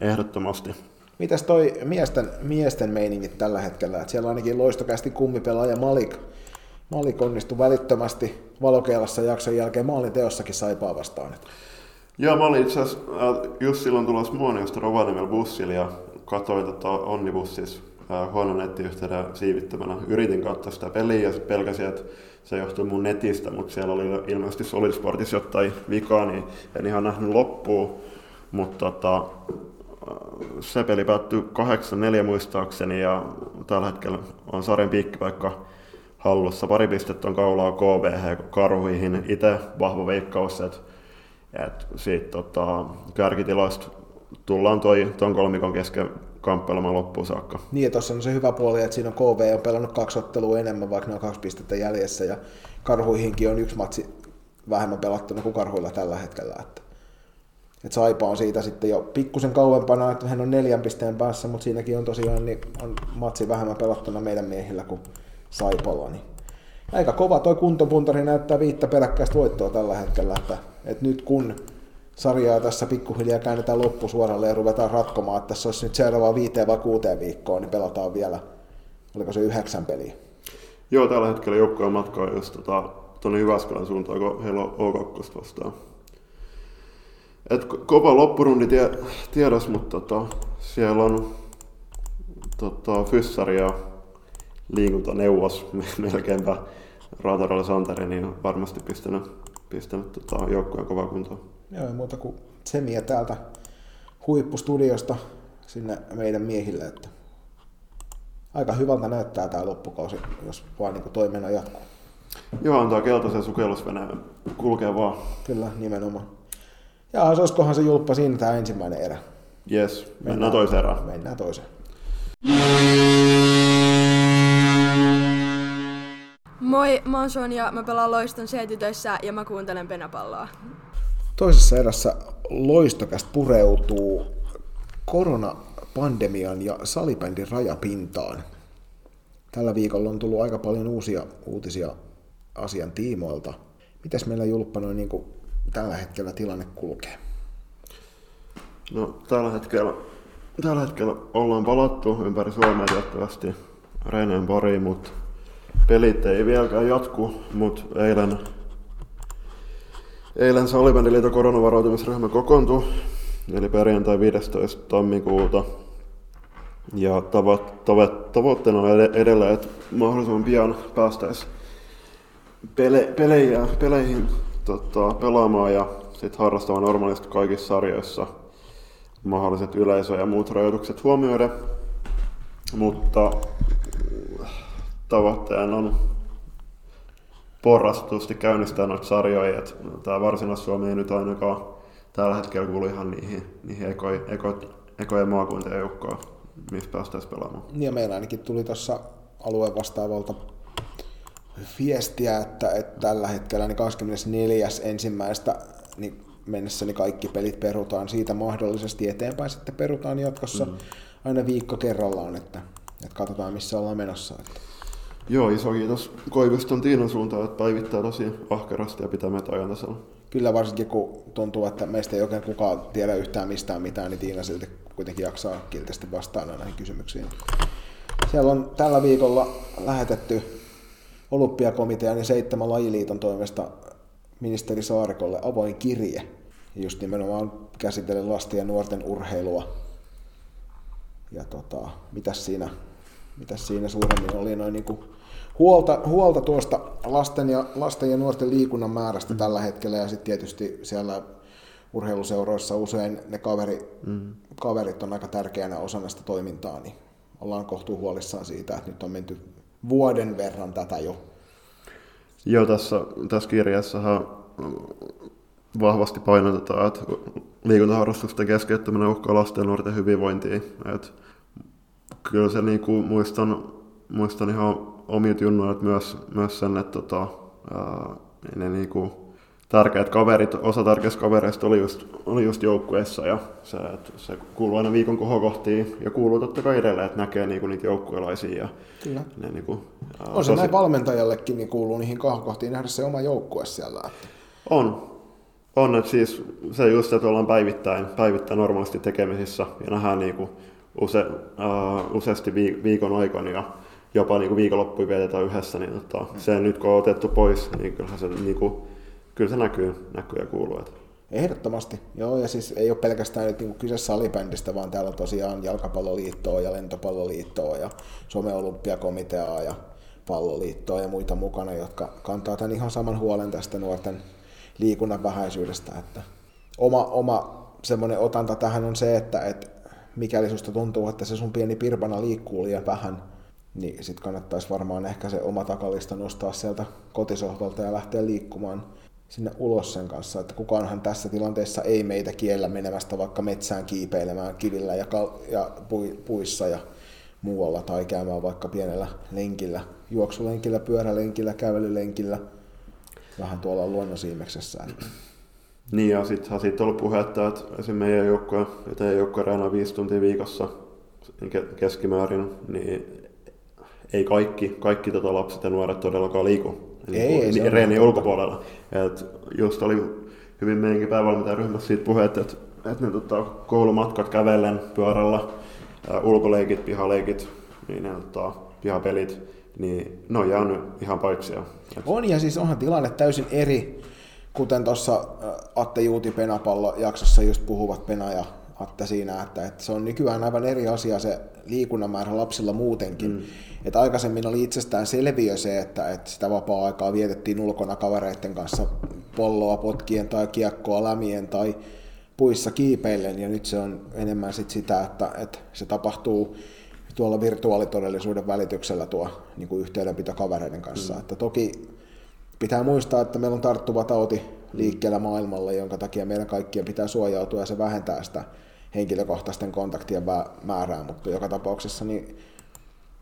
ehdottomasti. Mitäs toi miesten, miesten meiningit tällä hetkellä? Et siellä ainakin loistokästi kummipelaaja Malik, Malik onnistui välittömästi valokeilassa jakson jälkeen maalin teossakin saipaa vastaan. Joo, mä olin itse asiassa just silloin tulossa Muoniosta Rovaniemellä bussilla ja katsoin tota Onnibussissa äh, huonon nettiyhteyden siivittömänä. Yritin katsoa sitä peliä ja pelkäsin, että se johtuu mun netistä, mutta siellä oli ilmeisesti Solid Sportissa jotain vikaa, niin en ihan nähnyt loppuun. Mutta tota, se peli päättyi 8-4 muistaakseni ja tällä hetkellä on sarjan piikkipaikka hallussa. Pari pistettä on kaulaa KBH karhuihin. Itse vahva veikkaus, että et siitä tota, kärkitiloista tullaan toi, ton kolmikon kesken kamppailemaan loppuun saakka. Niin, ja tuossa on se hyvä puoli, että siinä on KV on pelannut kaksi ottelua enemmän, vaikka ne on kaksi pistettä jäljessä, ja karhuihinkin on yksi matsi vähemmän pelattuna kuin karhuilla tällä hetkellä. Että, että Saipa on siitä sitten jo pikkusen kauempana, että hän on neljän pisteen päässä, mutta siinäkin on tosiaan niin on matsi vähemmän pelattuna meidän miehillä kuin Saipalla. Niin aika kova toi kuntopuntari näyttää viittä peräkkäistä voittoa tällä hetkellä, että, että nyt kun sarjaa tässä pikkuhiljaa käännetään loppusuoralle ja ruvetaan ratkomaan, että tässä olisi nyt seuraavaa viiteen vai kuuteen viikkoon, niin pelataan vielä, oliko se yhdeksän peliä. Joo, tällä hetkellä joukkojen matkaa jos tota, Jyväskylän suuntaan, kun heillä on O2 vastaan. Et ko- kova loppurundi tie, tiedos, mutta tota, siellä on tota, fyssari ja liikuntaneuvos (laughs) melkeinpä Rautarolle Santeri, niin varmasti pistänyt, pistänyt tota, joukkojen kovaa kuntoon. Joo, ei muuta kuin semiä täältä huippustudiosta sinne meidän miehille, että aika hyvältä näyttää tämä loppukausi, jos vaan niin toiminnan jatkuu. Joo, antaa keltaisen sukellusveneen kulkea vaan. Kyllä, nimenomaan. Ja se olisikohan se julppa siinä tämä ensimmäinen erä. Jes, mennään, mennään toiseen erään. Mennään toiseen. Moi, mä oon Sonja, mä pelaan Loiston C-tytöissä ja mä kuuntelen penapalloa. Toisessa erässä loistokästä pureutuu koronapandemian ja salibändin rajapintaan. Tällä viikolla on tullut aika paljon uusia uutisia asian tiimoilta. Mitäs meillä Julppa noin niin kuin tällä hetkellä tilanne kulkee? No, tällä hetkellä, tällä hetkellä ollaan palattu ympäri Suomea tiettävästi reineen pariin, mutta pelit ei vieläkään jatku, mutta eilen, eilen Salibändiliiton koronavaroitumisryhmä kokoontui, eli perjantai 15. tammikuuta. Ja tavo- tavo- tavoitteena on edelleen, että mahdollisimman pian päästäisiin pele- pelejä, peleihin tota, pelaamaan ja sitten harrastamaan normaalisti kaikissa sarjoissa mahdolliset yleisö- ja muut rajoitukset huomioiden. Mutta tavoitteena on porrastusti käynnistää noita sarjoja. Tämä Varsinais-Suomi ei nyt ainakaan tällä hetkellä kuulu ihan niihin, niihin ekojen eko, eko maakuntien joukkoon, missä päästäisiin pelaamaan. Ja meillä ainakin tuli tuossa alueen vastaavalta viestiä, että, että tällä hetkellä niin 24. ensimmäistä niin mennessä niin kaikki pelit perutaan siitä mahdollisesti eteenpäin sitten perutaan jatkossa mm. aina viikko kerrallaan, että, että katsotaan missä ollaan menossa. Että. Joo, iso kiitos Koiviston Tiinan suuntaan, että päivittää tosi ahkerasti ja pitää meitä ajan tasalla. Kyllä varsinkin kun tuntuu, että meistä ei oikein kukaan tiedä yhtään mistään mitään, niin Tiina silti kuitenkin jaksaa kiltisti vastaan näihin kysymyksiin. Siellä on tällä viikolla lähetetty olympiakomitean ja seitsemän lajiliiton toimesta ministeri Saarikolle avoin kirje, just nimenomaan käsitellen lasten ja nuorten urheilua. Ja tota, mitäs siinä, mitäs siinä suuremmin oli noin niin kuin huolta, huolta tuosta lasten ja, lasten ja nuorten liikunnan määrästä mm. tällä hetkellä ja sitten tietysti siellä urheiluseuroissa usein ne kaveri, mm. kaverit on aika tärkeänä osana sitä toimintaa, niin ollaan kohtuu huolissaan siitä, että nyt on menty vuoden verran tätä jo. Joo, tässä, tässä kirjassahan vahvasti painotetaan, että liikuntaharrastusten keskeyttäminen uhkaa lasten ja nuorten hyvinvointia. Että kyllä se niinku, muistan, muistan ihan omilta junnuilta myös, myös sen, että tota, ää, ne niinku, tärkeät kaverit, osa tärkeistä kavereista oli just, oli just joukkueessa ja se, että se kuuluu aina viikon kohokohtiin ja kuuluu totta kai edelleen, että näkee niinku niitä joukkuelaisia. Ja Kyllä. Ne niinku, On se näin valmentajallekin, niin kuuluu niihin kohokohtiin nähdä se oma joukkue siellä. On. On, että siis se just, että ollaan päivittäin, päivittäin normaalisti tekemisissä ja nähdään niinku use, uh, useasti viikon aikana ja jopa niinku viikonloppuja vietetään yhdessä, niin tota, se nyt kun on otettu pois, niin kyllähän se, niinku, kyllä se näkyy, näkyy ja kuuluu. Että. Ehdottomasti, joo, ja siis ei ole pelkästään nyt niin kyse salibändistä, vaan täällä on tosiaan jalkapalloliittoa ja lentopalloliittoa ja Suomen olympiakomiteaa ja palloliittoa ja muita mukana, jotka kantaa tämän ihan saman huolen tästä nuorten liikunnan vähäisyydestä. Että oma, oma semmoinen otanta tähän on se, että, että mikäli susta tuntuu, että se sun pieni pirpana liikkuu liian vähän, niin sit kannattaisi varmaan ehkä se oma takalista nostaa sieltä kotisohvalta ja lähteä liikkumaan sinne ulos sen kanssa, että kukaanhan tässä tilanteessa ei meitä kiellä menemästä vaikka metsään kiipeilemään kivillä ja, kal- ja pu- puissa ja muualla tai käymään vaikka pienellä lenkillä, juoksulenkillä, pyörälenkillä, kävelylenkillä, vähän tuolla luonnonsiimeksessä. Niin ja sitten sit on ollut puhetta, että esimerkiksi meidän joukkue, teidän joukkue reenaa viisi tuntia viikossa keskimäärin, niin ei kaikki, kaikki tota lapset ja nuoret todellakaan liiku ei, ei, niin, reenin ulkopuolella. Et just oli hyvin meidänkin ryhmässä siitä puheet, että, että ne tota, koulumatkat kävellen pyörällä, ää, ulkoleikit, pihaleikit, niin ne tota, pihapelit, niin ne on jäänyt ihan paiksia. On ja siis onhan tilanne täysin eri, kuten tuossa Atte Juuti Penapallo jaksossa just puhuvat Pena ja Atte siinä, että, että se on nykyään aivan eri asia se liikunnan määrä lapsilla muutenkin. Mm. Että aikaisemmin oli itsestään selviö se, että, että sitä vapaa-aikaa vietettiin ulkona kavereiden kanssa polloa potkien tai kiekkoa lämien tai puissa kiipeillen, ja nyt se on enemmän sit sitä, että, että se tapahtuu tuolla virtuaalitodellisuuden välityksellä tuo niin kuin yhteydenpito kavereiden kanssa. Mm. Että toki pitää muistaa, että meillä on tarttuva tauti liikkeellä maailmalla, jonka takia meidän kaikkien pitää suojautua ja se vähentää sitä henkilökohtaisten kontaktien määrää, mutta joka tapauksessa niin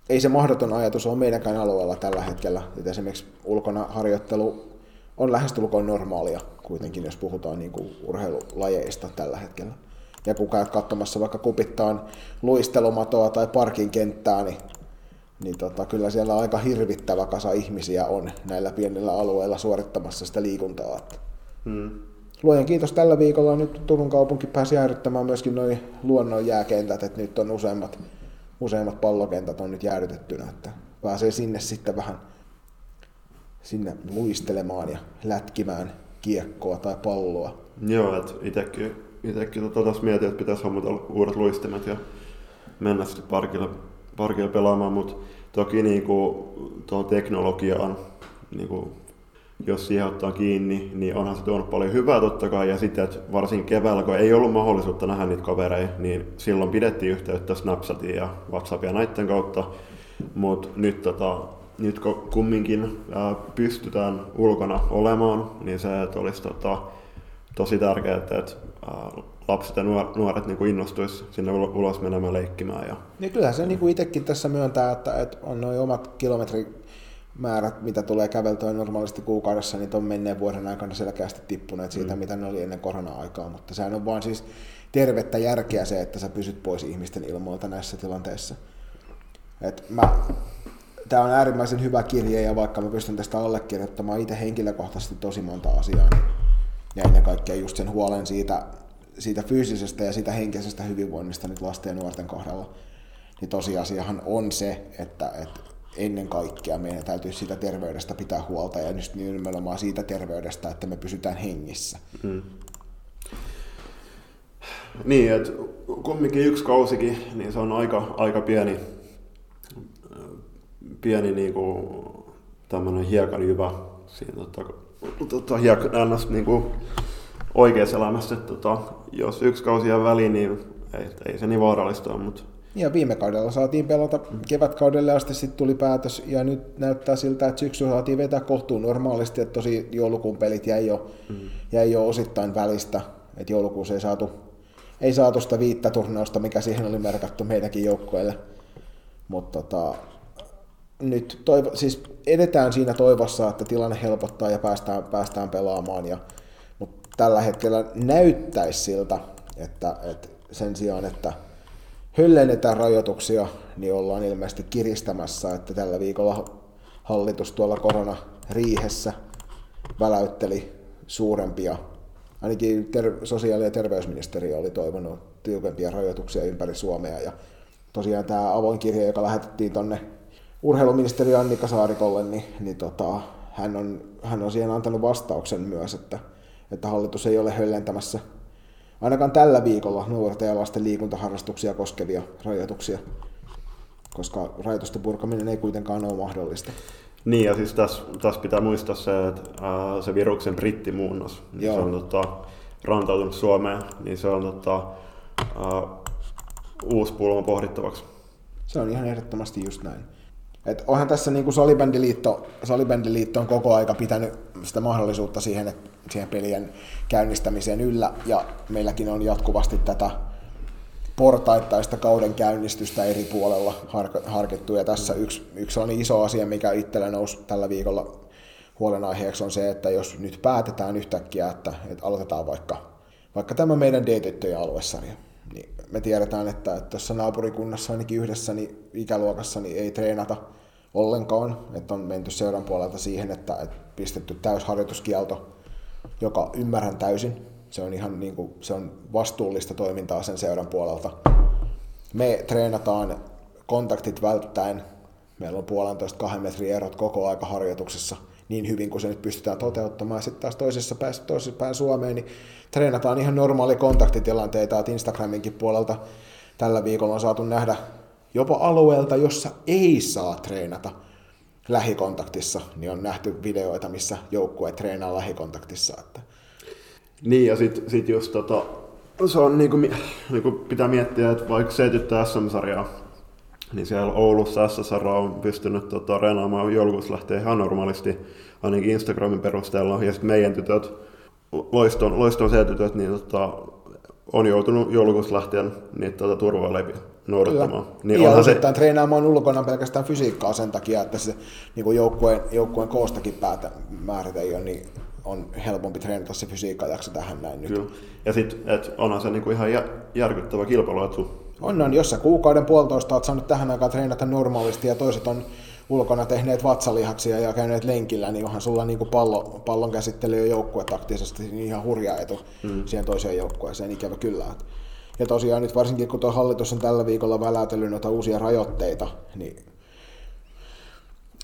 ei se mahdoton ajatus ole meidänkään alueella tällä hetkellä. Että esimerkiksi ulkona harjoittelu on lähestulkoon normaalia kuitenkin, jos puhutaan niin kuin urheilulajeista tällä hetkellä. Ja kun käyt katsomassa vaikka kupittaan luistelumatoa tai parkin kenttää, niin, niin tota, kyllä siellä aika hirvittävä kasa ihmisiä on näillä pienillä alueilla suorittamassa sitä liikuntaa. Hmm. Luojan kiitos tällä viikolla nyt Turun kaupunki pääsi jäädyttämään myöskin noin luonnon jääkentät, että nyt on useimmat, useimmat pallokentät on nyt jäädytettynä, että pääsee sinne sitten vähän sinne luistelemaan ja lätkimään kiekkoa tai palloa. Joo, että itsekin, itsekin tota mietin, että pitäisi hommata uudet luistimet ja mennä sitten parkille, parkille pelaamaan, mutta toki niin kuin, tuo teknologia on niin kuin jos siihen ottaa kiinni, niin onhan se tuonut paljon hyvää totta kai. Ja sitten, että varsin keväällä, kun ei ollut mahdollisuutta nähdä niitä kavereita, niin silloin pidettiin yhteyttä Snapchatin ja WhatsAppia näiden kautta. Mutta nyt, tota, nyt kun kumminkin ää, pystytään ulkona olemaan, niin se, että olisi tota, tosi tärkeää, että ää, lapset ja nuoret niin kuin innostuisi sinne ulos menemään leikkimään. Ja... Niin kyllä se niin kuin itsekin tässä myöntää, että, että on noin omat kilometri määrät, mitä tulee käveltyä normaalisti kuukaudessa, niin on menneen vuoden aikana selkeästi tippuneet siitä, mm. mitä ne oli ennen korona-aikaa. Mutta sehän on vaan siis tervettä järkeä se, että sä pysyt pois ihmisten ilmoilta näissä tilanteissa. Et mä, tämä on äärimmäisen hyvä kirje ja vaikka mä pystyn tästä allekirjoittamaan itse henkilökohtaisesti tosi monta asiaa, niin, ja ennen kaikkea just sen huolen siitä, siitä fyysisestä ja siitä henkisestä hyvinvoinnista nyt lasten ja nuorten kohdalla, niin tosiasiahan on se, että, että ennen kaikkea meidän täytyy siitä terveydestä pitää huolta ja nyt nimenomaan siitä terveydestä, että me pysytään hengissä. Mm. Niin, että kumminkin yksi kausikin, niin se on aika, aika pieni, pieni niin kuin, tämmöinen hiekan hyvä siinä tota, tota, hiek, ns, niin kuin, oikeassa elämässä. Tota, jos yksi kausi jää väliin, niin ei, ei se niin vaarallista ole, mutta ja viime kaudella saatiin pelata kevätkaudelle asti, sitten tuli päätös, ja nyt näyttää siltä, että syksy saatiin vetää kohtuun normaalisti, että tosi joulukuun pelit jäi jo, mm. jäi jo osittain välistä, että joulukuussa ei saatu, ei saatu sitä viittä turnausta, mikä siihen oli merkattu meidänkin joukkoille. Mutta tota, nyt toivo, siis edetään siinä toivossa, että tilanne helpottaa ja päästään, päästään pelaamaan. Ja, mutta tällä hetkellä näyttäisi siltä, että, että sen sijaan, että höllennetään rajoituksia, niin ollaan ilmeisesti kiristämässä, että tällä viikolla hallitus tuolla koronariihessä väläytteli suurempia, ainakin ter- sosiaali- ja terveysministeriö oli toivonut tiukempia rajoituksia ympäri Suomea. Ja tosiaan tämä avoin kirja, joka lähetettiin tuonne urheiluministeri Annika Saarikolle, niin, niin tota, hän, on, hän on siihen antanut vastauksen myös, että, että hallitus ei ole höllentämässä ainakaan tällä viikolla nuorten ja lasten liikuntaharrastuksia koskevia rajoituksia, koska rajoitusten purkaminen ei kuitenkaan ole mahdollista. Niin, ja siis tässä, tässä pitää muistaa se, että ää, se viruksen brittimuunnos, niin se on tota, rantautunut Suomeen, niin se on tota, ää, uusi pulma pohdittavaksi. Se on ihan ehdottomasti just näin. Et onhan tässä niin salibändiliitto, salibändiliitto on koko aika pitänyt sitä mahdollisuutta siihen, että siihen pelien käynnistämiseen yllä, ja meilläkin on jatkuvasti tätä portaittaista kauden käynnistystä eri puolella harkittu, ja tässä yksi, yksi on iso asia, mikä itsellä nousi tällä viikolla huolenaiheeksi, on se, että jos nyt päätetään yhtäkkiä, että, että aloitetaan vaikka, vaikka tämä meidän D-tyttöjen aluesarja, niin me tiedetään, että tuossa naapurikunnassa ainakin yhdessä niin ikäluokassa niin ei treenata ollenkaan, että on menty seuran puolelta siihen, että, että pistetty täysharjoituskielto, joka ymmärrän täysin, se on ihan niin kuin, se on vastuullista toimintaa sen seuran puolelta. Me treenataan kontaktit välttäen, meillä on puolentoista kahden metrin erot koko aika harjoituksessa niin hyvin kuin se nyt pystytään toteuttamaan. Sitten taas toisessa päässä, toisessa päin Suomeen, niin treenataan ihan normaali kontaktitilanteita, että Instagraminkin puolelta tällä viikolla on saatu nähdä jopa alueelta, jossa ei saa treenata lähikontaktissa, niin on nähty videoita, missä joukkue treenaa lähikontaktissa. Että... Niin, ja sitten sit just tota, se on niinku, niinku pitää miettiä, että vaikka se tyttö SM-sarjaa, niin siellä Oulussa SSR on pystynyt tota, reenaamaan joulukuussa lähtee ihan normaalisti, ainakin Instagramin perusteella, ja sitten meidän tytöt, loiston, loiston C-tytöt, niin tota, on joutunut joulukuussa lähtien niitä tota, turvaleipiä noudattamaan. Kyllä. Niin ja osittain se... treenaamaan ulkona pelkästään fysiikkaa sen takia, että se niin joukkueen, joukkueen koostakin päätä määrät ei ole niin on helpompi treenata se fysiikkajakso tähän näin nyt. Kyllä. Ja sitten, onhan se niinku ihan järkyttävä kilpailuetu. On, on. Jos sä kuukauden puolitoista oot saanut tähän aikaan treenata normaalisti ja toiset on ulkona tehneet vatsalihaksia ja käyneet lenkillä, niin onhan sulla niin kuin pallo, pallon käsittely ja joukkue taktisesti niin ihan hurja etu mm. siihen toiseen joukkueeseen, ikävä kyllä. Ja tosiaan nyt varsinkin kun tuo hallitus on tällä viikolla välätellyt noita uusia rajoitteita, niin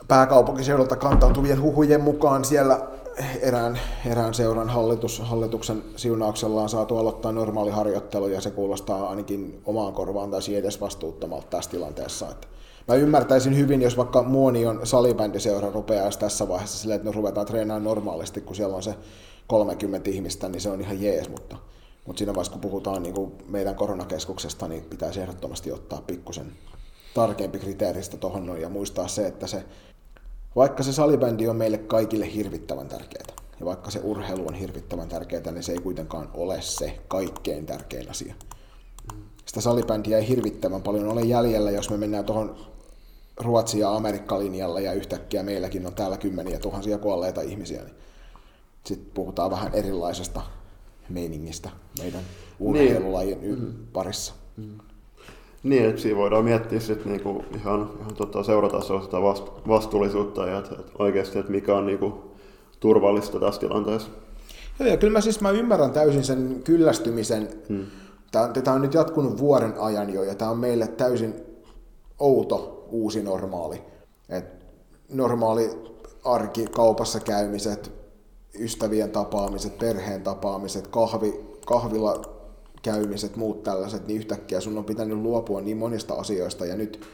pääkaupunkiseudulta kantautuvien huhujen mukaan siellä erään, erään seuran hallitus, hallituksen siunauksella on saatu aloittaa normaali harjoittelu ja se kuulostaa ainakin omaan korvaan tai edes vastuuttomalta tässä tilanteessa. Että mä ymmärtäisin hyvin, jos vaikka Muonion salibändiseura rupeaa tässä vaiheessa silleen, että me ruvetaan treenaamaan normaalisti, kun siellä on se 30 ihmistä, niin se on ihan jees, mutta, mutta siinä vaiheessa, kun puhutaan niin kuin meidän koronakeskuksesta, niin pitäisi ehdottomasti ottaa pikkusen tarkempi kriteeristä tuohon ja muistaa se, että se vaikka se salibändi on meille kaikille hirvittävän tärkeää, ja vaikka se urheilu on hirvittävän tärkeää, niin se ei kuitenkaan ole se kaikkein tärkein asia. Sitä salibändiä ei hirvittävän paljon ole jäljellä, jos me mennään tuohon Ruotsi- ja Amerikka-linjalla ja yhtäkkiä meilläkin on täällä kymmeniä tuhansia kuolleita ihmisiä, niin sitten puhutaan vähän erilaisesta meiningistä meidän urheilulajin niin. parissa. Mm. Niin, että siinä voidaan miettiä sit niinku ihan, ihan tota seuratasoa sitä vastuullisuutta ja että, että oikeasti, että mikä on niinku turvallista tässä tilanteessa. Joo, ja kyllä mä siis mä ymmärrän täysin sen kyllästymisen. Hmm. Tämä on nyt jatkunut vuoden ajan jo, ja tämä on meille täysin outo uusi normaali. Et normaali arki, kaupassa käymiset, ystävien tapaamiset, perheen tapaamiset, kahvi, kahvila käymiset, muut tällaiset, niin yhtäkkiä sun on pitänyt luopua niin monista asioista ja nyt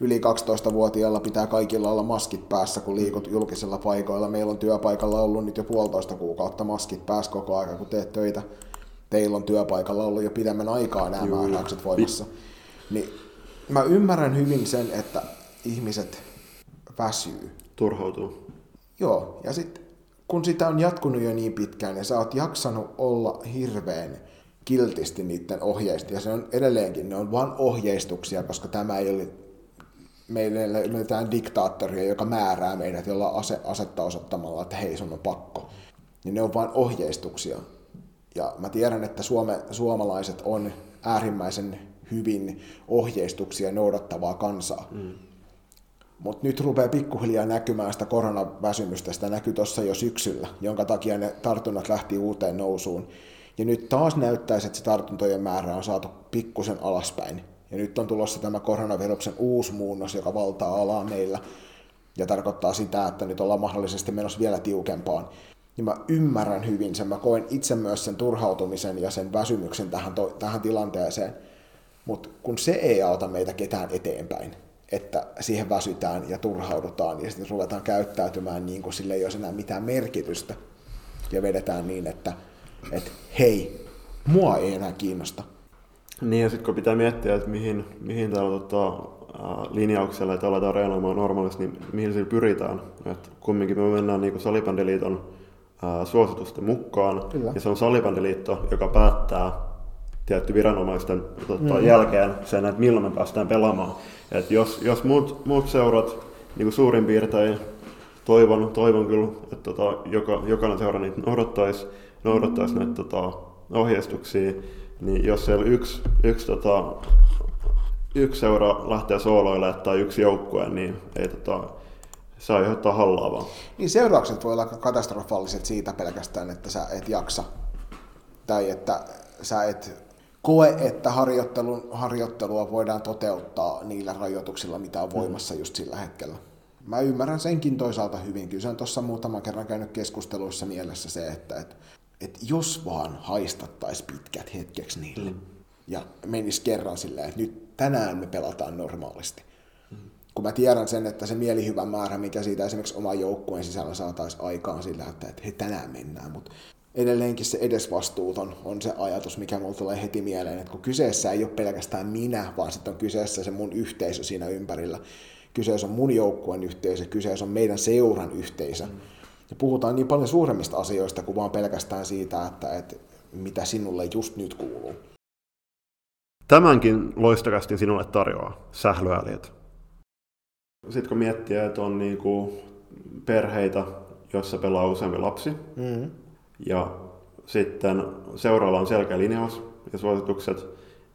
yli 12-vuotiailla pitää kaikilla olla maskit päässä, kun liikut julkisilla paikoilla. Meillä on työpaikalla ollut nyt jo puolitoista kuukautta maskit päässä koko ajan, kun teet töitä. Teillä on työpaikalla ollut jo pidemmän aikaa nämä Juu. määräykset voimassa. Niin mä ymmärrän hyvin sen, että ihmiset väsyy. Turhautuu. Joo, ja sitten kun sitä on jatkunut jo niin pitkään ja sä oot jaksanut olla hirveän kiltisti niiden ohjeista, ja se on edelleenkin, ne on vain ohjeistuksia, koska tämä ei ole meille jotain diktaattoria, joka määrää meidät jolla ase, asetta osoittamalla, että hei, sun on pakko. Niin ne on vain ohjeistuksia. Ja mä tiedän, että Suome, suomalaiset on äärimmäisen hyvin ohjeistuksia noudattavaa kansaa. Mm. Mutta nyt rupeaa pikkuhiljaa näkymään sitä koronaväsymystä, sitä näkyy tuossa jo syksyllä, jonka takia ne tartunnat lähti uuteen nousuun. Ja nyt taas näyttäisi, että se tartuntojen määrä on saatu pikkusen alaspäin. Ja nyt on tulossa tämä koronaviruksen uusi muunnos, joka valtaa alaa meillä. Ja tarkoittaa sitä, että nyt ollaan mahdollisesti menossa vielä tiukempaan. Ja mä ymmärrän hyvin sen. Mä koen itse myös sen turhautumisen ja sen väsymyksen tähän, to- tähän tilanteeseen. Mutta kun se ei auta meitä ketään eteenpäin, että siihen väsytään ja turhaudutaan ja sitten ruvetaan käyttäytymään niin kuin sille ei olisi enää mitään merkitystä. Ja vedetään niin, että, että hei, mua ei enää kiinnosta. Niin ja sitten kun pitää miettiä, että mihin, mihin tällä tota, linjauksella, että aletaan reenaamaan normaalisti, niin mihin sillä pyritään. Et kumminkin me mennään niin kuin Salibändiliiton ää, suositusten mukaan. Kyllä. Ja se on Salibändiliitto, joka päättää tietty viranomaisten tota, mm. jälkeen sen, että milloin me päästään pelaamaan. Et jos, jos muut, muut seurat niin kuin suurin piirtein toivon, toivon kyllä, että tota, joka, jokainen seura niitä noudattaisi, noudattaisi näitä tota, ohjeistuksia, niin jos siellä yksi, yksi, tota, yksi seura lähtee sooloille tai yksi joukkue, niin ei tota, se aiheuttaa hallaa vaan. Niin seuraukset voi olla katastrofaaliset siitä pelkästään, että sä et jaksa. Tai että sä et koe, että harjoittelun, harjoittelua voidaan toteuttaa niillä rajoituksilla, mitä on voimassa just sillä hetkellä. Mä ymmärrän senkin toisaalta hyvin. Kyllä se on tuossa muutaman kerran käynyt keskusteluissa mielessä se, että, että, että jos vaan haistattaisi pitkät hetkeksi niille mm. ja menis kerran silleen, että nyt tänään me pelataan normaalisti. Mm. Kun mä tiedän sen, että se mielihyvän määrä, mikä siitä esimerkiksi oman joukkueen sisällä saataisiin aikaan sillä, että, että he tänään mennään, mutta edelleenkin se edesvastuuton on se ajatus, mikä mulle tulee heti mieleen, että kun kyseessä ei ole pelkästään minä, vaan sitten on kyseessä se mun yhteisö siinä ympärillä. Kyseessä on mun joukkueen yhteisö, kyseessä on meidän seuran yhteisö. Mm. Ja puhutaan niin paljon suuremmista asioista kuin vaan pelkästään siitä, että, että mitä sinulle just nyt kuuluu. Tämänkin loistakasti sinulle tarjoaa sählyääliöt. Sitten kun miettii, että on niinku perheitä, joissa pelaa useampi lapsi, mm-hmm ja sitten seuraalla on selkeä linjaus ja suositukset.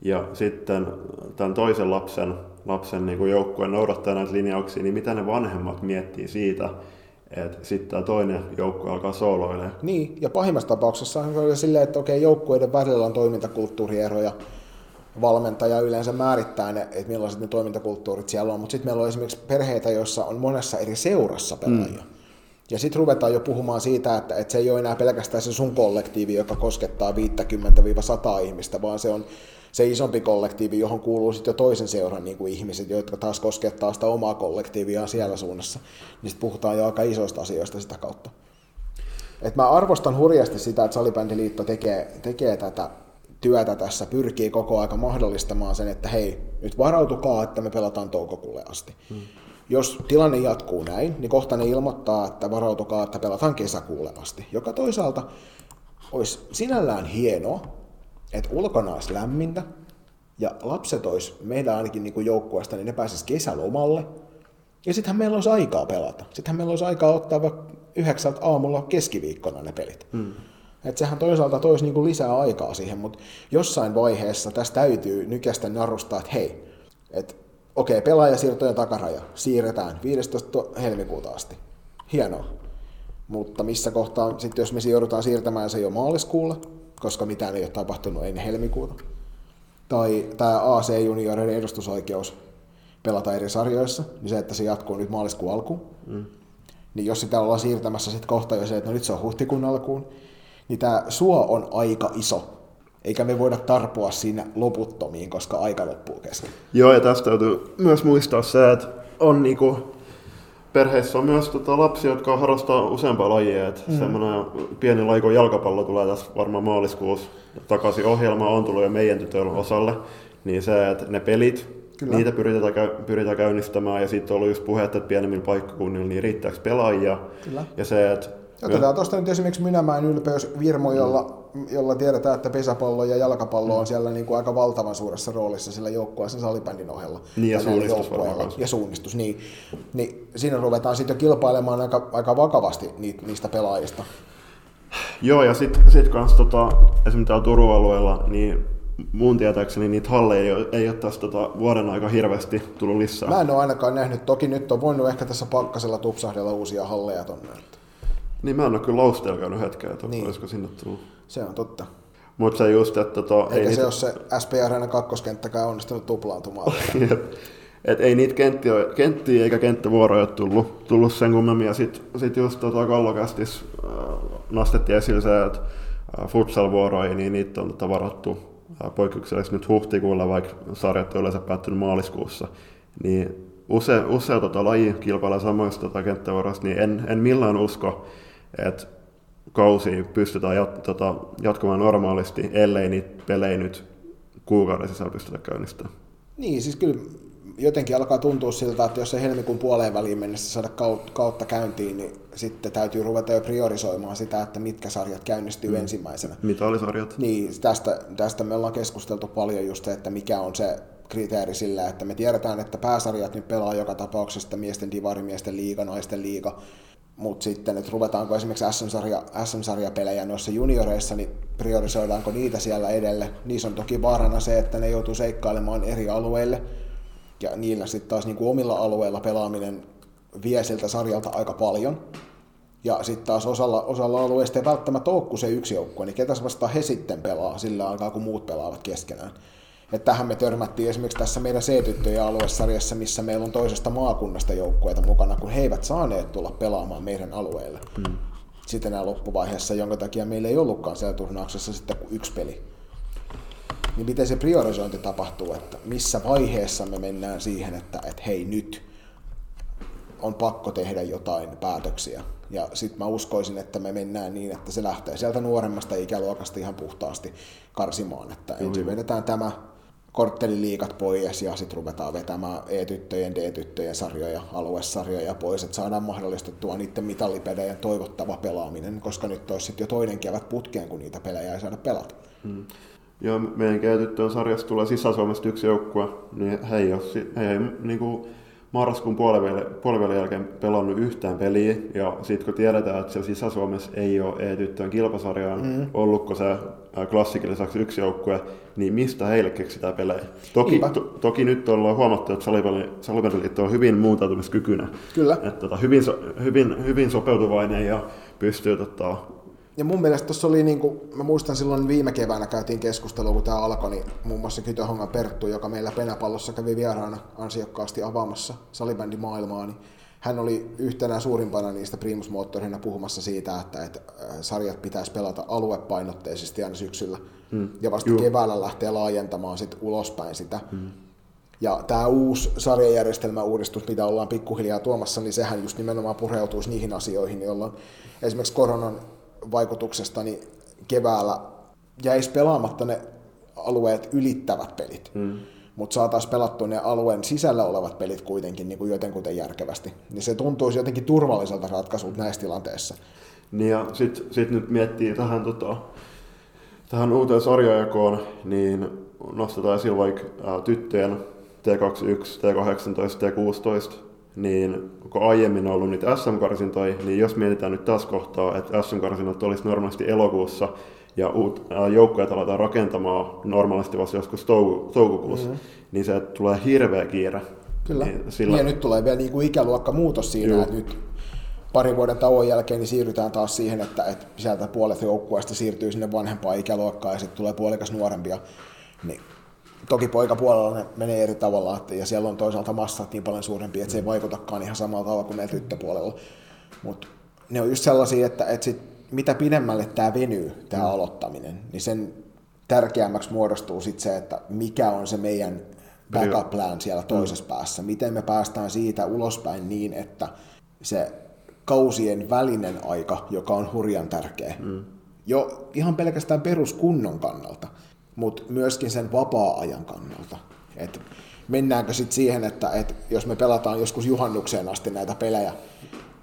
Ja sitten tämän toisen lapsen, lapsen niin kuin joukkueen noudattaa näitä linjauksia, niin mitä ne vanhemmat miettii siitä, että sitten tämä toinen joukkue alkaa sooloilemaan. Niin, ja pahimmassa tapauksessa on silleen, että okei, joukkueiden välillä on toimintakulttuurieroja, valmentaja yleensä määrittää ne, että millaiset ne toimintakulttuurit siellä on, mutta sitten meillä on esimerkiksi perheitä, joissa on monessa eri seurassa pelaajia. Mm. Ja sitten ruvetaan jo puhumaan siitä, että, että se ei ole enää pelkästään se sun kollektiivi, joka koskettaa 50-100 ihmistä, vaan se on se isompi kollektiivi, johon kuuluu sitten jo toisen seuran niin kuin ihmiset, jotka taas koskettaa sitä omaa kollektiivia siellä suunnassa. Niin sitten puhutaan jo aika isoista asioista sitä kautta. Et mä arvostan hurjasti sitä, että Salibändiliitto tekee, tekee tätä työtä tässä, pyrkii koko aika mahdollistamaan sen, että hei, nyt varautukaa, että me pelataan toukokuulle asti. Hmm. Jos tilanne jatkuu näin, niin kohta ne ilmoittaa, että varautukaa, että pelataan kesäkuulle asti, joka toisaalta olisi sinällään hienoa, että ulkona olisi lämmintä, ja lapset olisi meidän ainakin niin joukkueesta, niin ne pääsisi kesälomalle, ja sittenhän meillä olisi aikaa pelata. Sittenhän meillä olisi aikaa ottaa vaikka yhdeksältä aamulla keskiviikkona ne pelit. Hmm. Että sehän toisaalta toisi niin kuin lisää aikaa siihen, mutta jossain vaiheessa tässä täytyy nykästä narustaa, että hei, että okei, pelaajasiirtojen takaraja siirretään 15. helmikuuta asti. Hienoa. Mutta missä kohtaa, sitten jos me joudutaan siirtämään se jo maaliskuulle, koska mitään ei ole tapahtunut ennen helmikuuta. Tai tämä AC-junioreiden edustusoikeus pelata eri sarjoissa, niin se, että se jatkuu nyt maaliskuun alkuun. Mm. Niin jos sitä ollaan siirtämässä sitten kohta jo se, että no nyt se on huhtikuun alkuun, niin tämä suo on aika iso eikä me voida tarpua siinä loputtomiin, koska aika loppuu kesken. Joo, ja tästä täytyy myös muistaa se, että on niinku, perheissä on myös tota, lapsia, jotka harrastaa useampaa lajia. Et mm. Semmoinen pieni laiko jalkapallo tulee tässä varmaan maaliskuussa takaisin. Ohjelma on tullut jo meidän tytöllä osalle. Niin se, että ne pelit, Kyllä. niitä pyritään, pyritään käynnistämään. Ja sitten on ollut just puhetta, että pienemmillä paikkakunnilla niin riittääkö pelaajia. Kyllä. Ja se, että Otetaan tuosta nyt esimerkiksi Mynämäen ylpeys Virmo, jolla, jolla tiedetään, että pesäpallo ja jalkapallo on siellä niin kuin aika valtavan suuressa roolissa sillä joukkueessa salibändin ohella. Niin, ja suunnistus Ja suunnistus, niin. niin siinä ruvetaan sitten jo kilpailemaan aika, aika vakavasti niistä pelaajista. Joo, ja sitten sit kans tota, esimerkiksi täällä Turun alueella, niin mun tietääkseni niitä halleja ei, ole- ei ole tässä tota, vuoden aika hirveästi tullut lisää. Mä en ole ainakaan nähnyt, toki nyt on voinut ehkä tässä pakkasella tupsahdella uusia halleja tonne. Niin mä en ole kyllä Lausteella käynyt hetkeä, että niin. olisiko sinne tullut. Se on totta. Mutta se just, että tota, Eikä se niitä- ole se SP Arena kakkoskenttäkään onnistunut tuplaantumaan. (laughs) Et ei niitä kenttiä, kenttiä eikä kenttävuoroja ole tullut, tullut sen kummemmin. Ja sitten sit just tota Kallokästis äh, nostettiin esille se, että äh, futsal-vuoroja, niin niitä on tota varattu äh, poikkeuksellisesti nyt huhtikuulla, vaikka sarjat on yleensä päättynyt maaliskuussa. Niin use, usea tota, laji kilpailee samoista tota, kenttävuoroista, niin en, en millään usko, että kausi pystytään jat, tota, jatkumaan normaalisti, ellei niitä pelejä nyt kuukauden sisällä pystytä käynnistämään. Niin, siis kyllä jotenkin alkaa tuntua siltä, että jos ei helmikuun puoleen väliin mennessä saada kaut- kautta käyntiin, niin sitten täytyy ruveta jo priorisoimaan sitä, että mitkä sarjat käynnistyy mm. ensimmäisenä. Mitalisarjat. Niin, tästä, tästä me ollaan keskusteltu paljon just se, että mikä on se kriteeri sillä, että me tiedetään, että pääsarjat nyt pelaa joka tapauksessa miesten divari, miesten liiga, naisten liiga, mutta sitten, että ruvetaanko esimerkiksi SM-sarja, SM-sarjapelejä noissa junioreissa, niin priorisoidaanko niitä siellä edelle. Niissä on toki vaarana se, että ne joutuu seikkailemaan eri alueille, ja niillä sitten taas niin kuin omilla alueilla pelaaminen vie siltä sarjalta aika paljon. Ja sitten taas osalla, osalla alueista ei välttämättä ole se yksi joukkue, niin ketäs vastaan he sitten pelaa sillä aikaa, kun muut pelaavat keskenään. Et tähän me törmättiin esimerkiksi tässä meidän C-tyttöjen aluesarjassa, missä meillä on toisesta maakunnasta joukkueita mukana, kun he eivät saaneet tulla pelaamaan meidän alueelle. Mm. Sitten nämä loppuvaiheessa, jonka takia meillä ei ollutkaan siellä turnauksessa sitten kuin yksi peli. Niin miten se priorisointi tapahtuu, että missä vaiheessa me mennään siihen, että, että hei nyt on pakko tehdä jotain päätöksiä. Ja sitten mä uskoisin, että me mennään niin, että se lähtee sieltä nuoremmasta ikäluokasta ihan puhtaasti karsimaan. Että ensin vedetään tämä kortteliliikat pois ja sitten ruvetaan vetämään E-tyttöjen, D-tyttöjen sarjoja, aluesarjoja pois, että saadaan mahdollistettua niiden mitallipelejä toivottava pelaaminen, koska nyt olisi sitten jo toinen kevät putkeen, kun niitä pelejä ei saada pelata. Mm. Ja meidän käytettyön sarjassa tulee Sisä-Suomesta yksi joukkue, niin he ei, ole, he ei niin kuin marraskuun puolivälin, puolivälin jälkeen pelannut yhtään peliä, ja sitten kun tiedetään, että siellä Sisä-Suomessa ei ole E-tyttöön kilpasarjaan mm. ollutko se äh, klassikin lisäksi yksi joukkue, niin mistä heille keksitään pelejä? Toki, to, toki nyt ollaan huomattu, että Salibändi- Salibändiliitto on hyvin muuntautumiskykyinen. Kyllä. Että tota, hyvin, hyvin, hyvin sopeutuvainen ja pystyy tota, Ja mun mielestä tuossa oli, niin kuin, mä muistan silloin viime keväänä käytiin keskustelua, kun tämä alkoi, niin muun muassa Kytöhongan Perttu, joka meillä Penäpallossa kävi vieraana ansiokkaasti avaamassa salibändimaailmaa, niin hän oli yhtenä suurimpana niistä primusmoottorina puhumassa siitä, että, että äh, sarjat pitäisi pelata aluepainotteisesti aina syksyllä. Mm. Ja vasta Juu. keväällä lähtee laajentamaan sit ulospäin sitä. Mm. Ja tämä uusi sarjajärjestelmäuudistus, mitä ollaan pikkuhiljaa tuomassa, niin sehän just nimenomaan pureutuisi niihin asioihin, jolloin esimerkiksi koronan vaikutuksesta niin keväällä jäisi pelaamatta ne alueet ylittävät pelit. Mm. Mutta saataisiin pelattua ne alueen sisällä olevat pelit kuitenkin niin kuin jotenkuten järkevästi. Niin se tuntuisi jotenkin turvalliselta ratkaisulta näissä tilanteissa. Niin ja sitten sit nyt miettii tähän, tota, tähän uuteen sarjajakoon, niin nostetaan esille vaikka ää, tyttöjen T21, T18, T16, niin kun aiemmin on ollut niitä SM-karsintoja, niin jos mietitään nyt tässä kohtaa, että SM-karsinnat olisi normaalisti elokuussa ja uut, joukkoja aletaan rakentamaan normaalisti vasta joskus touko, toukokuussa, mm-hmm. niin se tulee hirveä kiire. Kyllä. Niin Sillä... Ja nyt tulee vielä niin kuin ikäluokka muutos siinä, Juu. että nyt parin vuoden tauon jälkeen niin siirrytään taas siihen, että, että sieltä puolet joukkueesta siirtyy sinne vanhempaan ikäluokkaan ja sitten tulee puolikas nuorempia. Niin toki poikapuolella ne menee eri tavalla, että, ja siellä on toisaalta massat niin paljon suurempia, että se ei vaikutakaan ihan samalla tavalla kuin meillä tyttöpuolella. Mutta ne on just sellaisia, että, että sit, mitä pidemmälle tämä venyy, tämä mm. aloittaminen, niin sen tärkeämmäksi muodostuu sitten se, että mikä on se meidän backup plan siellä toisessa mm. päässä. Miten me päästään siitä ulospäin niin, että se kausien välinen aika, joka on hurjan tärkeä, mm. jo ihan pelkästään peruskunnon kannalta, mutta myöskin sen vapaa-ajan kannalta. Et mennäänkö sitten siihen, että et jos me pelataan joskus juhannukseen asti näitä pelejä,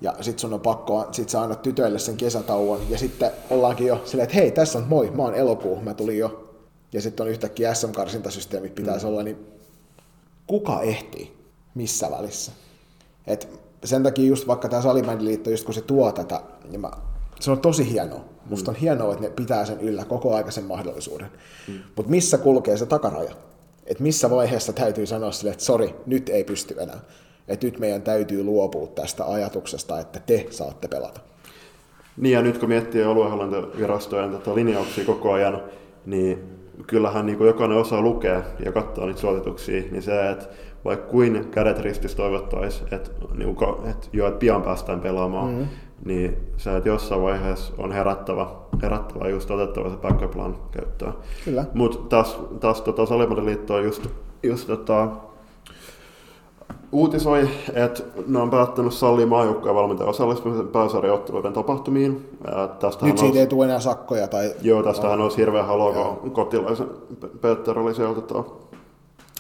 Ja sit sun on pakko, sit sä annat tytöille sen kesätauon, ja sitten ollaankin jo silleen, että hei, tässä on, moi, mä oon elokuu, mä tulin jo. Ja sitten on yhtäkkiä SM-karsintasysteemit pitäisi mm. olla, niin kuka ehtii missä välissä? Et sen takia just vaikka tämä Salibändiliitto, just kun se tuo tätä, niin mä, se on tosi hienoa. Musta on hienoa, että ne pitää sen yllä koko aikaisen mahdollisuuden. Mm. Mutta missä kulkee se takaraja? Et missä vaiheessa täytyy sanoa sille, että sori, nyt ei pysty enää. Että nyt meidän täytyy luopua tästä ajatuksesta, että te saatte pelata. Niin ja nyt kun miettii aluehallintovirastojen tota linjauksia koko ajan, niin kyllähän niin kuin jokainen osaa lukea ja katsoa niitä suosituksia, niin se, että vaikka kuin kädet ristissä toivottaisiin, että, niin kuin, että että pian päästään pelaamaan, mm-hmm. Niin se, että jossain vaiheessa on herättävä, herättävä just otettava se backup plan käyttöön. Kyllä. Mutta taas, taas tota, Salimadiliitto on just, just tota, uutisoi, että ne on päättänyt sallia maajoukkojen valmentajan osallistumisen pääsarjaotteluiden tapahtumiin. Tästä Nyt siitä ei tule enää sakkoja? Tai... Joo, tästähän olisi hirveän halua, kun kotilaisen Peter oli sieltä tota,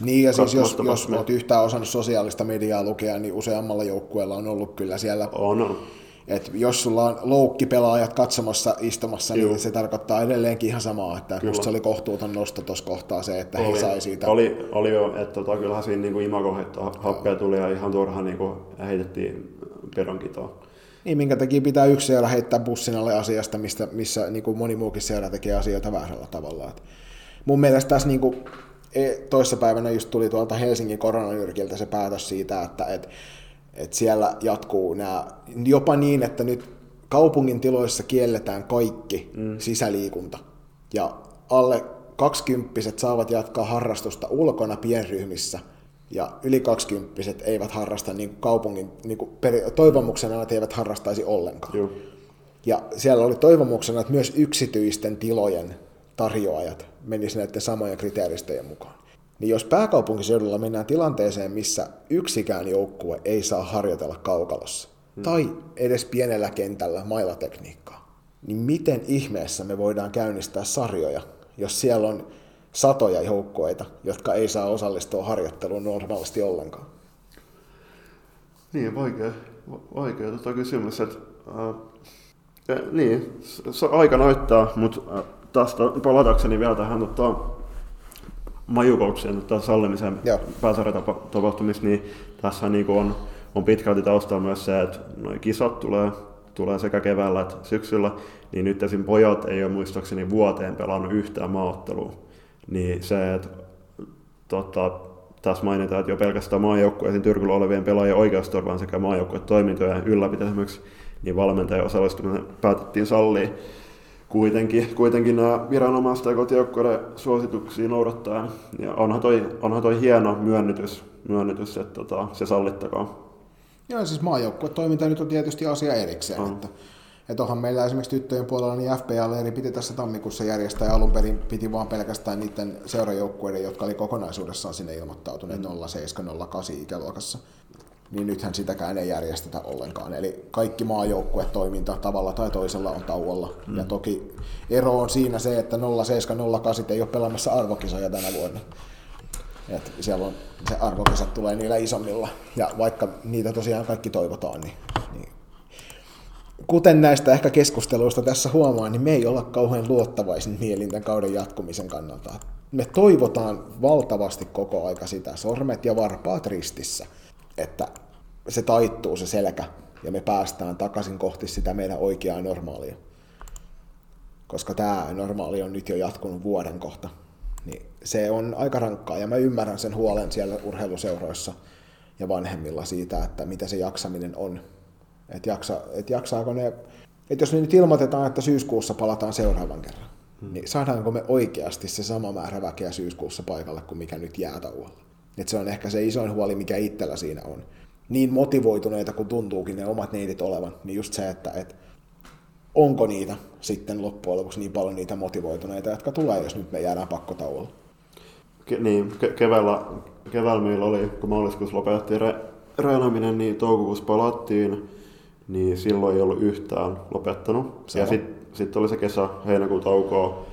niin ja siis jos, jos olet yhtään osannut sosiaalista mediaa lukea, niin useammalla joukkueella on ollut kyllä siellä on. Et jos sulla on loukkipelaajat katsomassa istumassa, niin Juh. niin se tarkoittaa edelleenkin ihan samaa, että Kyllä. se oli kohtuuton nosto tuossa kohtaa se, että oli, he sai siitä. Oli, oli jo, että tota, kyllähän siinä niin kuin imago happea tuli ja ihan turha niin kuin heitettiin pedonkitoa. Niin, minkä takia pitää yksi seura heittää bussin alle asiasta, mistä, missä niin kuin moni muukin seura tekee asioita väärällä tavalla. Et mun mielestä tässä niin kuin, e, toissapäivänä just tuli tuolta Helsingin koronanyrkiltä se päätös siitä, että et, et siellä jatkuu nämä, jopa niin, että nyt kaupungin tiloissa kielletään kaikki mm. sisäliikunta. Ja alle kaksikymppiset saavat jatkaa harrastusta ulkona pienryhmissä, ja yli kaksikymppiset eivät harrasta niin kuin kaupungin, niin kuin per, toivomuksena, että eivät harrastaisi ollenkaan. Joo. Ja siellä oli toivomuksena, että myös yksityisten tilojen tarjoajat menisivät näiden samojen kriteeristöjen mukaan. Niin jos pääkaupunkiseudulla mennään tilanteeseen, missä yksikään joukkue ei saa harjoitella kaukalossa, hmm. tai edes pienellä kentällä mailatekniikkaa, niin miten ihmeessä me voidaan käynnistää sarjoja, jos siellä on satoja joukkueita, jotka ei saa osallistua harjoitteluun normaalisti ollenkaan? Niin, vaikea, vaikea tota kysymys. Että, äh, niin, se aika näyttää, mutta äh, tästä palatakseni vielä tähän tota, majukouksien tota, sallimisen pääsarjatapahtumissa, niin tässä niin on, on pitkälti taustalla myös se, että noin kisat tulee, tulee sekä keväällä että syksyllä, niin nyt esim. pojat ei ole muistaakseni vuoteen pelannut yhtään maaottelua. Niin se, että tota, tässä mainitaan, että jo pelkästään maajoukkueiden tyrkyllä olevien pelaajien oikeusturvan sekä maajoukkueiden toimintojen ylläpitämiseksi, niin valmentajan osallistuminen päätettiin sallia kuitenkin, kuitenkin nämä viranomaiset ja kotijoukkueiden suosituksia noudattaa. Ja onhan toi, onhan toi hieno myönnytys, myönnytys että tota, se sallittakaan. Joo, siis maajoukkuetoiminta nyt on tietysti asia erikseen. On. Että, että onhan meillä esimerkiksi tyttöjen puolella niin FPL-leiri piti tässä tammikuussa järjestää ja alun perin piti vaan pelkästään niiden seurajoukkueiden, jotka oli kokonaisuudessaan sinne ilmoittautuneet mm. 07-08 ikäluokassa niin nythän sitäkään ei järjestetä ollenkaan. Eli kaikki maajoukkuetoiminta tavalla tai toisella on tauolla. Mm. Ja toki ero on siinä se, että 0708 ei ole pelaamassa arvokisoja tänä vuonna. Et siellä on, se arvokisat tulee niillä isommilla. Ja vaikka niitä tosiaan kaikki toivotaan, niin, niin kuten näistä ehkä keskusteluista tässä huomaa, niin me ei olla kauhean luottavaisin mielin tämän kauden jatkumisen kannalta. Me toivotaan valtavasti koko aika sitä, sormet ja varpaat ristissä, että se taittuu se selkä ja me päästään takaisin kohti sitä meidän oikeaa normaalia. Koska tämä normaali on nyt jo jatkunut vuoden kohta. Niin se on aika rankkaa ja mä ymmärrän sen huolen siellä urheiluseuroissa ja vanhemmilla siitä, että mitä se jaksaminen on. Että jaksa, et jaksaako ne, että jos me nyt ilmoitetaan, että syyskuussa palataan seuraavan kerran, hmm. niin saadaanko me oikeasti se sama määrä väkeä syyskuussa paikalle kuin mikä nyt jää tauolla. Et se on ehkä se isoin huoli, mikä itsellä siinä on niin motivoituneita kuin tuntuukin ne omat neidit olevan, niin just se, että et, onko niitä sitten loppujen lopuksi niin paljon niitä motivoituneita, jotka tulee, jos nyt me jäädään pakkotauolla. Ke, niin, ke- keväällä, keväällä meillä oli, kun maaliskuussa lopetettiin re- reenaaminen, niin toukokuussa palattiin, niin silloin ei ollut yhtään lopettanut. Se ja sitten sit oli se kesä, heinäkuun taukoa,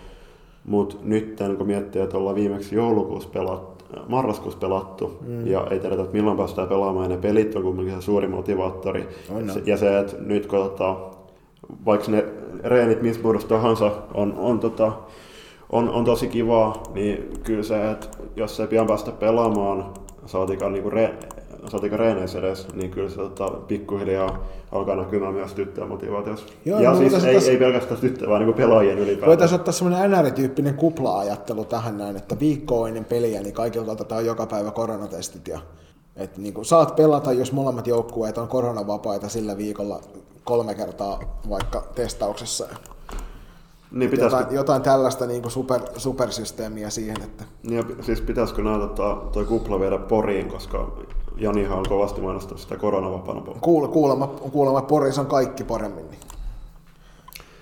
mutta nyt kun miettii, että ollaan viimeksi joulukuussa pelat, marraskuussa pelattu mm. ja ei tiedetä, että milloin päästään pelaamaan ja ne pelit on kuitenkin se suuri motivaattori. On, on. Ja se, että nyt kun tota, vaikka ne reenit missä muodossa tahansa on, on, tota, on, on tosi kivaa, niin kyllä se, että jos ei pian päästä pelaamaan, saatikaan niinku re, saatika reeneissä edes, niin kyllä se tota, pikkuhiljaa alkaa näkymään myös tyttöjen motivaatiossa. Joo, ja no, siis ei, tässä- ei pelkästään tyttöjä, vaan niin pelaajien ylipäätään. Voitaisiin ottaa semmoinen NR-tyyppinen kupla-ajattelu tähän näin, että viikkoa ennen peliä, niin kaikilta otetaan joka päivä koronatestit. Ja, että niin kuin, saat pelata, jos molemmat joukkueet on koronavapaita sillä viikolla kolme kertaa vaikka testauksessa. Niin pitäisikö, Jotain, jotain tällaista niin kuin super, supersysteemiä siihen, että niin, ja siis pitäisikö nämä tota, toi kupla viedä Poriin, koska Janihan on kovasti mainostanut sitä koronavapaana kuule, kuulemma, kuulemma Poris on kaikki paremmin. Niin.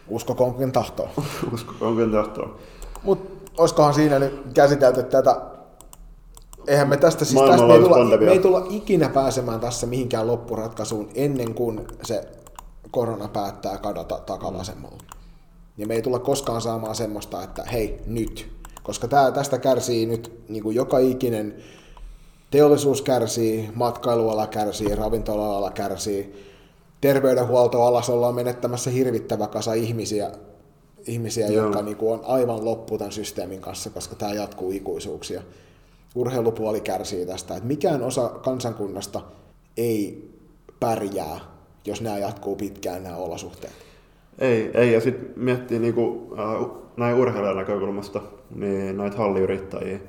Uskokoonkin tahtoa. (laughs) Usko, onko tahtoa? Mutta olisikohan siinä nyt käsitelty tätä, eihän me tästä siis tästä me ei, tulla, pandemia. me ei tulla ikinä pääsemään tässä mihinkään loppuratkaisuun ennen kuin se korona päättää kadota takavasemmalla. Ja me ei tulla koskaan saamaan semmoista, että hei, nyt. Koska tää, tästä kärsii nyt niin kuin joka ikinen teollisuus kärsii, matkailuala kärsii, ravintola-ala kärsii, terveydenhuoltoalassa ollaan menettämässä hirvittävä kasa ihmisiä, ihmisiä Joo. jotka niin kuin on aivan loppu tämän systeemin kanssa, koska tämä jatkuu ikuisuuksia. Urheilupuoli kärsii tästä, että mikään osa kansakunnasta ei pärjää, jos nämä jatkuu pitkään nämä olosuhteet. Ei, ei. ja sitten miettii niinku, äh, näin urheilijan näkökulmasta, niin näitä halliyrittäjiä,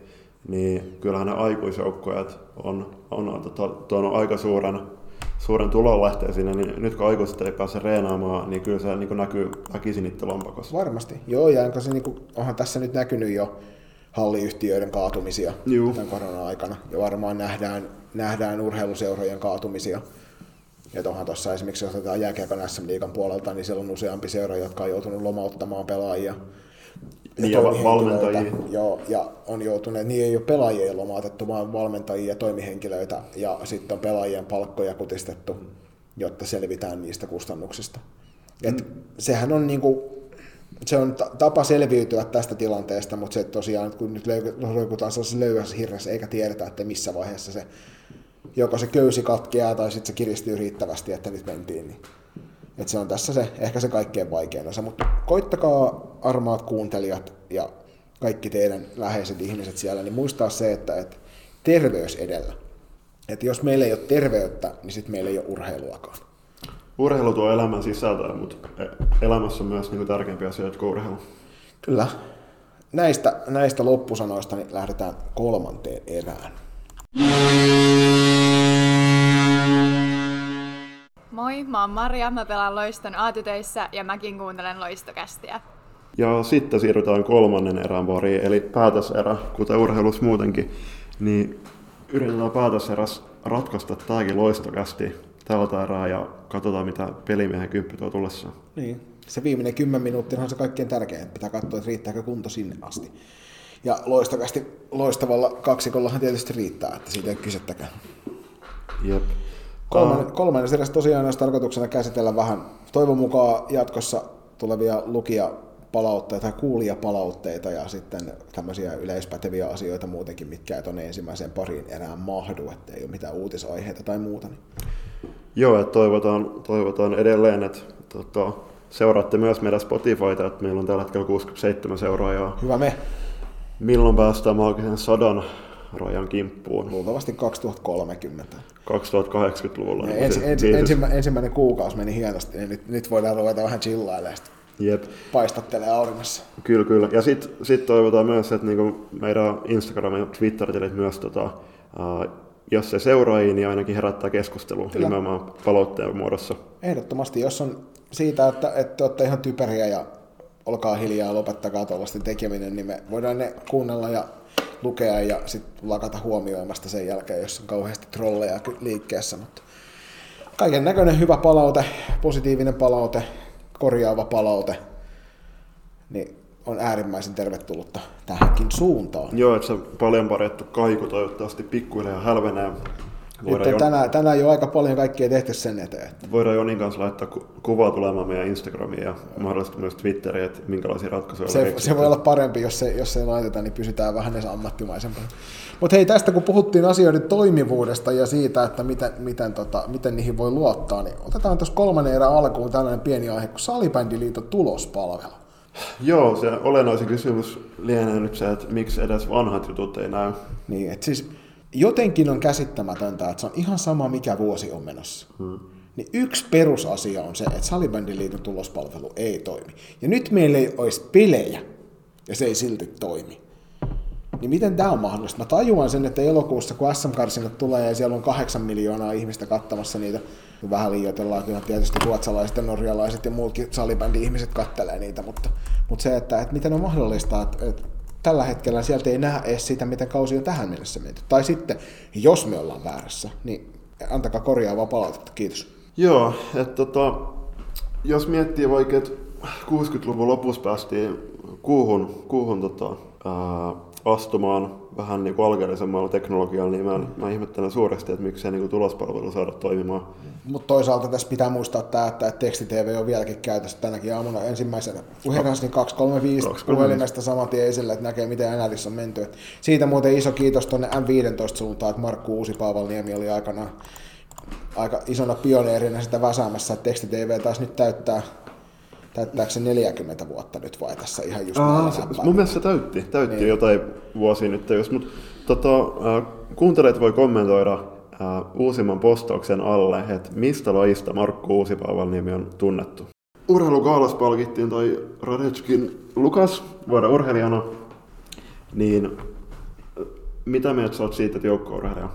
niin kyllähän ne aikuisjoukkueet on, on tota, tuonut aika suuren, suuren tulonlähteen sinne, niin nyt kun aikuiset ei pääse reenaamaan, niin kyllä se niin näkyy väkisin niiden lompakossa. Varmasti. Joo, ja onko se, niin kuin, onhan tässä nyt näkynyt jo halliyhtiöiden kaatumisia Juu. tämän korona-aikana. Ja varmaan nähdään, nähdään urheiluseurojen kaatumisia. Ja tuohan tuossa esimerkiksi, jos otetaan jääkiekon SM Liigan puolelta, niin siellä on useampi seura, jotka on joutunut lomauttamaan pelaajia. Niin, ja va- toimihenkilöitä. valmentajia. Joo, ja on joutuneet, niin ei ole pelaajia lomautettu, vaan valmentajia ja toimihenkilöitä, ja sitten on pelaajien palkkoja kutistettu, jotta selvitään niistä kustannuksista. Et Sehän on niinku, se on ta- tapa selviytyä tästä tilanteesta, mutta se tosiaan, kun nyt roikutaan sellaisessa löyhässä hirressä, eikä tiedetä, että missä vaiheessa se, joko se köysi katkeaa tai sitten se kiristyy riittävästi, että nyt mentiin, niin et se on tässä se, ehkä se kaikkein vaikein osa, mutta koittakaa armaat kuuntelijat ja kaikki teidän läheiset ihmiset siellä, niin muistaa se, että, että terveys edellä. Että jos meillä ei ole terveyttä, niin sitten meillä ei ole urheiluakaan. Urheilu tuo elämän sisältöä, mutta e- elämässä on myös niin tärkeimpiä asioita kuin urheilu. Kyllä. Näistä, näistä loppusanoista niin lähdetään kolmanteen erään. Moi, mä oon Maria, mä pelaan Loiston aatytöissä ja mäkin kuuntelen Loistokästiä. Ja sitten siirrytään kolmannen erän pariin, eli päätöserä, kuten urheilus muutenkin. Niin yritetään päätöseräs ratkaista tämäkin loistokästi tältä erää ja katsotaan mitä pelimiehen kymppi tuo tullessaan. Niin. Se viimeinen 10 minuuttia on se kaikkein tärkein, että pitää katsoa, että riittääkö kunto sinne asti. Ja loistavasti, loistavalla kaksikollahan tietysti riittää, että siitä ei ole kysettäkään. Jep. Kolmannen, kolmannessa erässä tosiaan olisi tarkoituksena käsitellä vähän toivon mukaan jatkossa tulevia lukijapalautteita tai kuulijapalautteita ja sitten tämmöisiä yleispäteviä asioita muutenkin, mitkä ei tuonne ensimmäiseen pariin enää mahdu, että ei ole mitään uutisaiheita tai muuta. Niin Joo, että toivotaan, toivotaan edelleen, että tota, seuraatte myös meidän Spotifyta, että meillä on tällä hetkellä 67 seuraajaa. hyvä me, Milloin päästään maagisen sadan rajan kimppuun? luultavasti 2030. 2080-luvulla. Ja niin ensi, ensi, niin se- ensimmä, ensimmäinen kuukausi meni hienosti, niin nyt, nyt voidaan ruveta vähän chillailemaan. Jep. Paistattelee auringossa. Kyllä, kyllä. Ja sitten sit toivotaan myös, että niinku meidän Instagram ja Twitter-tilit myös, tota, uh, jos se seuraajia, niin ainakin herättää keskustelua Kyllä. nimenomaan palautteen muodossa. Ehdottomasti, jos on siitä, että, että te olette ihan typeriä ja olkaa hiljaa ja lopettakaa tuollaisten tekeminen, niin me voidaan ne kuunnella ja lukea ja sitten lakata huomioimasta sen jälkeen, jos on kauheasti trolleja liikkeessä. Mutta kaiken näköinen hyvä palaute, positiivinen palaute, korjaava palaute, niin on äärimmäisen tervetullutta tähänkin suuntaan. Joo, että se paljon parjattu kaiku toivottavasti pikkuhiljaa hälvenee. Nyt jo, tänään, tänään jo aika paljon kaikkea tehty sen eteen. että- voidaan Jonin kanssa laittaa ku- kuvaa tulemaan meidän Instagramiin ja mahdollisesti myös Twitteriin, että minkälaisia ratkaisuja on Se, keksitty. se voi olla parempi, jos se, jos se ei laiteta, niin pysytään vähän edes ammattimaisempana. Mutta hei, tästä kun puhuttiin asioiden toimivuudesta ja siitä, että miten, miten, tota, miten niihin voi luottaa, niin otetaan tuossa kolmannen erän alkuun tällainen pieni aihe kuin Salibändiliiton tulospalvelu. Joo, se olennaisin kysymys lienee nyt se, että miksi edes vanhat jutut ei näy. Niin, että siis jotenkin on käsittämätöntä, että se on ihan sama mikä vuosi on menossa. Hmm. Niin yksi perusasia on se, että Salibändiliiton tulospalvelu ei toimi. Ja nyt meillä ei olisi pelejä, ja se ei silti toimi. Niin miten tämä on mahdollista? Mä tajuan sen, että elokuussa kun SM-karsinnat tulee ja siellä on kahdeksan miljoonaa ihmistä kattamassa niitä, vähän liioitellaan, kyllä tietysti ruotsalaiset ja norjalaiset ja muutkin salibändi-ihmiset kattelee niitä, mutta, mutta se, että, että miten on mahdollista, että, että tällä hetkellä sieltä ei nähdä edes sitä, miten kausi on tähän mennessä menty. Tai sitten, jos me ollaan väärässä, niin antakaa korjaavaa palautetta. Kiitos. Joo, että tota, jos miettii vaikka, että 60-luvun lopussa päästiin kuuhun, kuuhun tota, ää, astumaan vähän niin kuin alkeellisemmalla teknologialla, niin mä, mä ihmettelen suuresti, että miksei niin tulospalvelu saada toimimaan. Mutta toisaalta tässä pitää muistaa tämä, että, teksti-TV on vieläkin käytössä tänäkin aamuna ensimmäisenä niin 235 235. puhelimesta saman tien esille, että näkee miten NLissä on menty. Et siitä muuten iso kiitos tuonne M15 suuntaan, että Markku Uusi Paavalniemi oli aikanaan aika isona pioneerina sitä väsäämässä, että teksti-TV taas nyt täyttää täyttääkö se 40 vuotta nyt vai tässä ihan just Aa, se, mun mielestä se täytti, täytti Niin. jotain vuosia nyt. Jos, mut, tota, kuuntelijat voi kommentoida äh, uusimman postauksen alle, että mistä lajista Markku Uusipaavalniemi on tunnettu. Urheilugaalas palkittiin toi Radetskin Lukas vuoden urheilijana, niin mitä mieltä sä oot siitä, että joukko-urheilija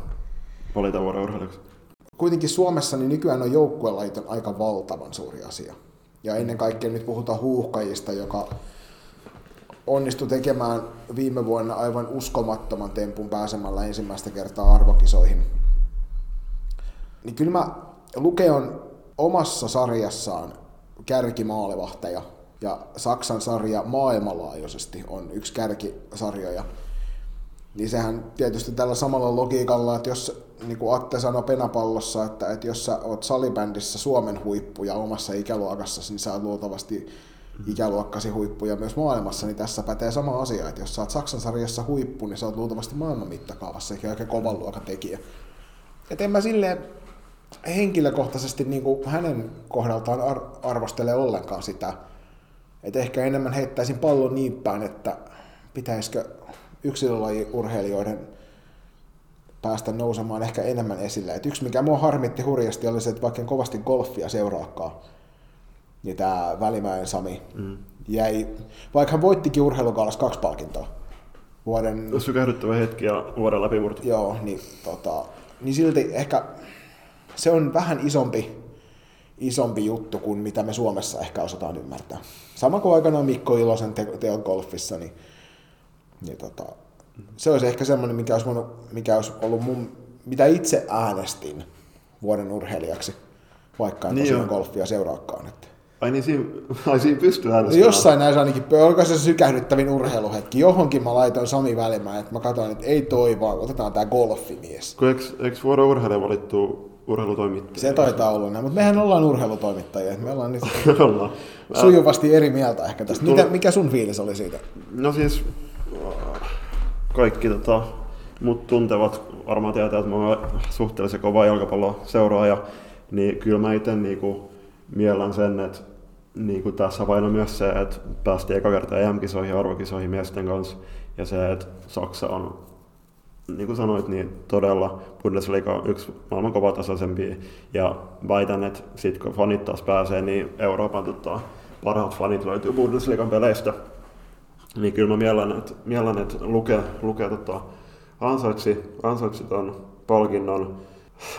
valitaan vuoden urheilijaksi? kuitenkin Suomessa niin nykyään on joukkuelajit on aika valtavan suuri asia. Ja ennen kaikkea nyt puhutaan huuhkajista, joka onnistui tekemään viime vuonna aivan uskomattoman tempun pääsemällä ensimmäistä kertaa arvokisoihin. Niin kyllä mä Luke on omassa sarjassaan kärkimaalevahteja ja Saksan sarja maailmanlaajuisesti on yksi kärkisarjoja. Niin sehän tietysti tällä samalla logiikalla, että jos niin kuin Atte sanoi penapallossa, että, että jos sä oot salibändissä Suomen huippuja omassa ikäluokassa, niin sä oot luultavasti ikäluokkasi huippuja myös maailmassa, niin tässä pätee sama asia, että jos sä oot Saksan sarjassa huippu, niin sä oot luultavasti maailman mittakaavassa eikä oikein kovan luokan tekijä. Et en mä silleen henkilökohtaisesti niin kuin hänen kohdaltaan ar- arvostele ollenkaan sitä, että ehkä enemmän heittäisin pallon niin päin, että pitäisikö yksilölajiurheilijoiden päästä nousemaan ehkä enemmän esille. Et yksi, mikä mua harmitti hurjasti, oli se, että vaikka en kovasti golfia seuraakaan, niin tämä Välimäen Sami mm. jäi, vaikka hän voittikin urheilukaalassa kaksi palkintoa vuoden Sykähdyttävä hetki ja vuoden läpimurto. Joo, niin, tota, niin silti ehkä se on vähän isompi, isompi juttu kuin mitä me Suomessa ehkä osataan ymmärtää. Sama kuin aikanaan Mikko Ilosen te- teot golfissa, niin, niin tota, se olisi ehkä semmoinen, mikä olisi, voinut, mikä olisi ollut mun, mitä itse äänestin vuoden urheilijaksi, vaikka en Niin tosiaan golfia seuraakaan. Että. Ai niin siinä, ai siinä pystyy No äänestämään. jossain näissä ainakin, oliko se sykähdyttävin urheiluhetki, johonkin mä laitoin Sami Välimään, että mä katsoin, että ei toi vaan, otetaan tää golfimies. Kun eikö, eikö vuoden urheilija valittu urheilutoimittaja? Se taitaa olla näin, mutta mehän ollaan urheilutoimittajia, me ollaan nyt (laughs) Ollaan. Sujuvasti eri mieltä ehkä tästä. Mikä, Tulo- mikä sun fiilis oli siitä? No siis kaikki tota, mut tuntevat varmaan tietää, että mä oon suhteellisen kova jalkapallon seuraaja, niin kyllä mä itse niinku miellän sen, että niinku tässä vain on myös se, että päästiin eka kertaa EM-kisoihin ja arvokisoihin miesten kanssa, ja se, että Saksa on, niin kuin sanoit, niin todella Bundesliga on yksi maailman kovatasoisempia, ja väitän, että sit kun fanit taas pääsee, niin Euroopan tota, parhaat fanit löytyy Bundesligan peleistä, niin kyllä mä miellän, että, miellän, että Luke, Luke tota, ansaitsi, ansaitsi ton palkinnon.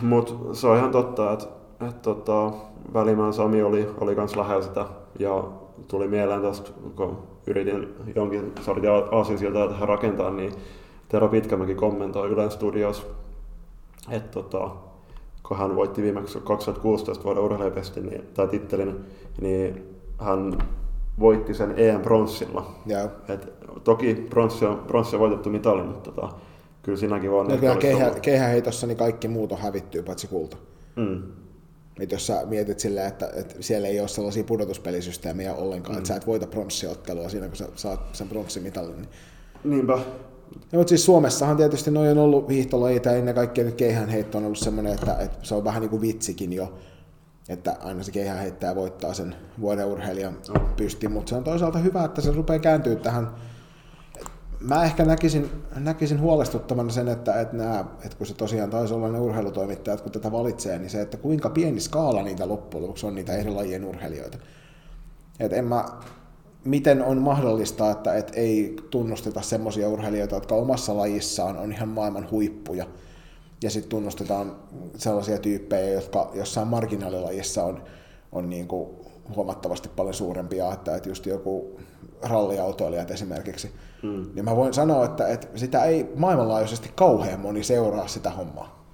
Mutta se on ihan totta, että, että tota, Välimään Sami oli, oli kans lähellä sitä ja tuli mieleen tästä, kun yritin jonkin sortin aasinsiltaa tähän rakentaa, niin Tero Pitkämäki kommentoi Ylen Studios, että tota, kun hän voitti viimeksi 2016 vuoden urheilijapestin niin, tai tittelin, niin hän voitti sen EM-pronssilla. Et toki pronssi on, pronssi on voitettu mitali, mutta tota, kyllä siinäkin vaan... No kyllä kehäheitossa niin kaikki muut on hävittyy paitsi kulta. Mm. Et jos sä mietit silleen, että, että siellä ei ole sellaisia pudotuspelisysteemejä ollenkaan, mm. että sä et voita pronssiottelua siinä, kun sä saat sen pronssimitalin. Niin. Niinpä. Ja, mutta siis Suomessahan tietysti noin on ollut hiihtolajit ja ennen kaikkea nyt keihäänheitto on ollut semmoinen, että, että se on vähän niin kuin vitsikin jo, että aina se keihäänheittäjä voittaa sen vuoden urheilijan pystiin, mutta se on toisaalta hyvä, että se rupeaa kääntyä tähän. Mä ehkä näkisin, näkisin huolestuttavana sen, että, että, nämä, että kun se tosiaan taisi olla ne urheilutoimittajat, kun tätä valitsee, niin se, että kuinka pieni skaala niitä loppujen lopuksi on niitä eri lajien urheilijoita. Et en mä, miten on mahdollista, että et ei tunnusteta semmoisia urheilijoita, jotka omassa lajissaan on ihan maailman huippuja, ja sitten tunnustetaan sellaisia tyyppejä, jotka jossain marginaalilajissa on, on niin kuin huomattavasti paljon suurempia, että, että just joku ralliautoilijat esimerkiksi, mm. niin mä voin sanoa, että, että sitä ei maailmanlaajuisesti kauhean moni seuraa sitä hommaa.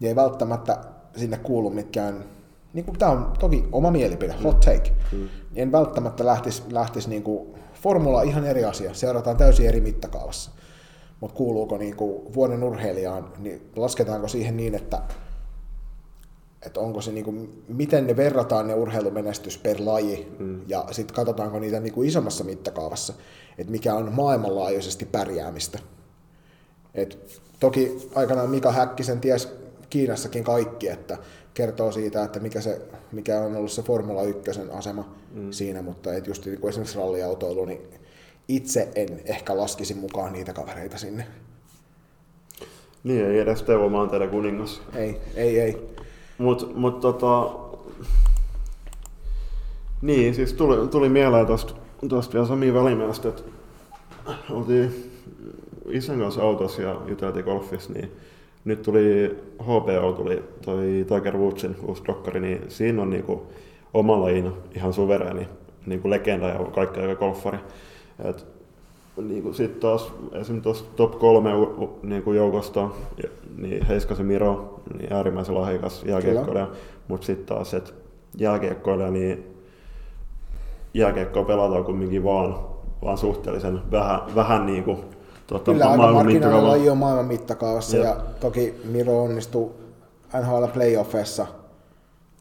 Ja ei välttämättä sinne kuulu mitkään, niin kuin tämä on toki oma mielipide, hot take, mm. en välttämättä lähtisi, lähtisi niin kuin, formula ihan eri asia, seurataan täysin eri mittakaavassa. Mutta kuuluuko niin kuin vuoden urheilijaan, niin lasketaanko siihen niin, että, että onko se niin kuin, miten ne verrataan ne urheilumenestys per laji, mm. ja sitten katsotaanko niitä niin kuin isommassa mittakaavassa, että mikä on maailmanlaajuisesti pärjäämistä. Et toki aikanaan Mika Häkkisen ties Kiinassakin kaikki, että kertoo siitä, että mikä, se, mikä on ollut se Formula 1 asema mm. siinä, mutta et just niin kuin esimerkiksi ralliautoilu, niin itse en ehkä laskisi mukaan niitä kavereita sinne. Niin, ei edes Teuvo Maanteiden kuningas. Ei, ei, ei. Mut, mut tota... Niin, siis tuli, tuli mieleen tosta, tosta vielä Sami Välimäestä, että oltiin isän kanssa autossa ja juteltiin golfissa, niin nyt tuli HPO, tuli toi Tiger Woodsin uusi dokkari, niin siinä on niinku oma lajina ihan suvereeni niinku legenda ja kaikki aika golfari. Et, niinku sit taas esimerkiksi tuossa top kolme u- u- niinku joukosta, ja- niin Heiskasen Miro, niin äärimmäisen lahjakas jääkiekkoilija, mutta sitten taas, että jääkiekkoilija, niin jääkiekkoa pelataan kumminkin vaan, vaan suhteellisen vähän, vähän niin kuin, tota, Kyllä maailman laji on maailman mittakaavassa Jep. ja toki Miro onnistui NHL playoffeissa.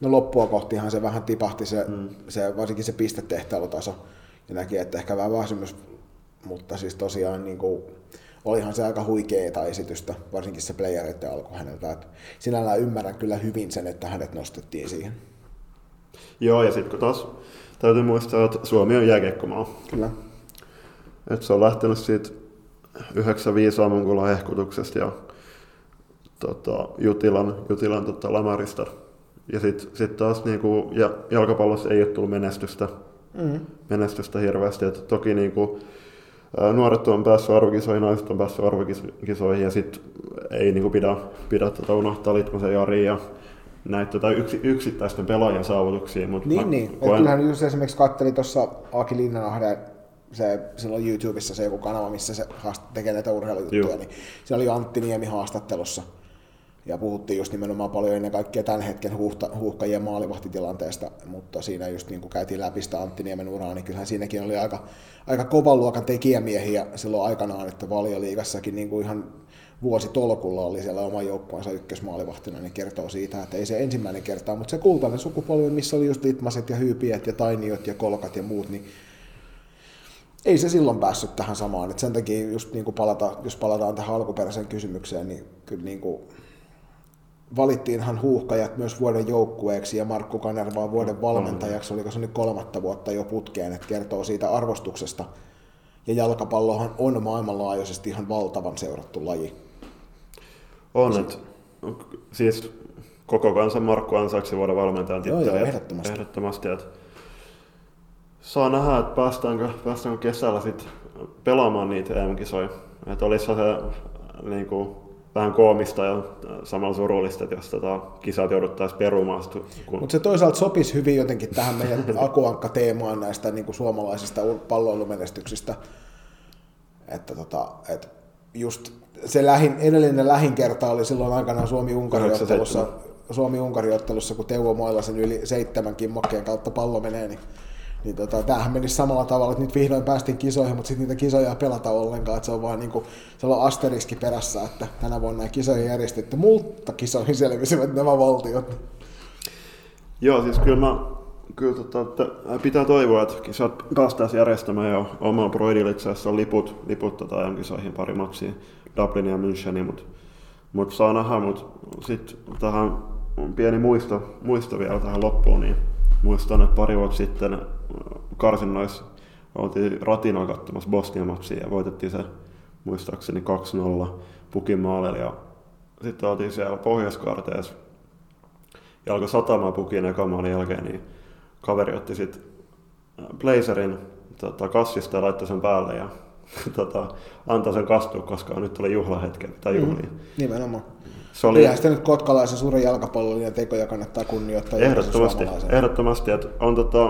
No loppua kohtihan se vähän tipahti se, mm. se varsinkin se pistetehtailutaso ja näki, että ehkä vähän väsymys, mutta siis tosiaan niin kuin, olihan se aika huikeeta esitystä, varsinkin se playereiden alku häneltä. Et sinällään ymmärrän kyllä hyvin sen, että hänet nostettiin siihen. Joo, ja sitten kun taas täytyy muistaa, että Suomi on jääkiekkomaa. Kyllä. Et se on lähtenyt siitä 95 aamunkulan hehkutuksesta ja tota, Jutilan, Jutilan tota, Lamarista. Ja sitten sit taas niinku, ja jalkapallossa ei ole tullut menestystä, Mm. menestystä hirveästi. Et toki niinku, ää, nuoret on päässyt arvokisoihin, naiset on päässyt arvokisoihin ja sitten ei niinku pidä, pidä tota unohtaa Litmasen Jari ja näitä tota yksi, yksittäisten pelaajien saavutuksia. Mut mä Niin, niin. Koen- kyllähän just esimerkiksi kattelin tuossa Aki Linnanahden se, silloin YouTubessa se joku kanava, missä se haast- tekee näitä urheilujuttuja, Joo. niin siellä oli Antti Niemi haastattelussa. Ja puhuttiin just nimenomaan paljon ennen kaikkea tämän hetken huuhta, huuhkajien maalivahtitilanteesta, mutta siinä just niin kuin käytiin läpi sitä Antti Niemen uraa, niin kyllähän siinäkin oli aika, aika kovan luokan tekijämiehiä silloin aikanaan, että valioliigassakin niin kuin ihan vuositolkulla oli siellä oma joukkueensa ykkösmaalivahtina, niin kertoo siitä, että ei se ensimmäinen kerta, mutta se kultainen sukupolvi, missä oli just Litmaset ja Hyypiet ja Tainiot ja Kolkat ja muut, niin ei se silloin päässyt tähän samaan. Et sen takia just niin kuin palata, jos palataan tähän alkuperäiseen kysymykseen, niin kyllä niin kuin valittiinhan huuhkajat myös vuoden joukkueeksi ja Markku Kanervaa vuoden valmentajaksi, oliko se nyt kolmatta vuotta jo putkeen, että kertoo siitä arvostuksesta. Ja jalkapallohan on maailmanlaajuisesti ihan valtavan seurattu laji. On, että siis koko kansan Markku ansaiksi vuoden valmentajan Joo, titteli. joo, et- ehdottomasti. ehdottomasti että saa nähdä, että päästäänkö, päästäänkö kesällä sit pelaamaan niitä EM-kisoja. Että olisi se niin kuin, vähän koomista ja samalla surullista, että jos tota, kisat jouduttaisiin perumaan. Kun... Mutta se toisaalta sopisi hyvin jotenkin tähän meidän (laughs) akuankka-teemaan näistä niin kuin suomalaisista palloilumenestyksistä. Että tota, et just se lähin, edellinen lähin kerta oli silloin aikanaan Suomi-Unkari-ottelussa, Suomi-Unkari-ottelussa, kun Teuvo Moilasen yli seitsemän kimmokkeen kautta pallo menee, niin Niin tota, tämähän menisi samalla tavalla, että nyt vihdoin päästiin kisoihin, mutta sitten niitä kisoja ei pelata ollenkaan, että se on vaan niin kuin, se on asteriski perässä, että tänä vuonna ei kisoja järjestetty, mutta kisoihin selvisivät nämä valtiot. Joo, siis kyllä mä kyllä tota, että pitää toivoa, että kisat päästäisiin järjestämään jo oma Broidilla itse asiassa liput, liput tota, kisoihin pari matsia, Dublinia ja Müncheni, mutta mut saa nähdä, mutta sitten tähän pieni muisto, muisto vielä tähän loppuun, niin muistan, että pari vuotta sitten äh, karsinnoissa oltiin Ratinoa katsomassa Bosnian matsia ja voitettiin se muistaakseni 2-0 pukin maalilla ja sitten oltiin siellä pohjois ja alkoi satamaan pukin ekan maalin jälkeen, niin kaveri otti sitten äh, blazerin tota, kassista ja laittoi sen päälle ja (laughs) tota, antoi sen kastua, koska nyt oli juhlahetken tai juhliin. Mm, nimenomaan. Se oli... Kyllä sitä nyt kotkalaisen suuren jalkapallollinen tekoja kannattaa kunnioittaa. Ehdottomasti, ehdottomasti että on, tota,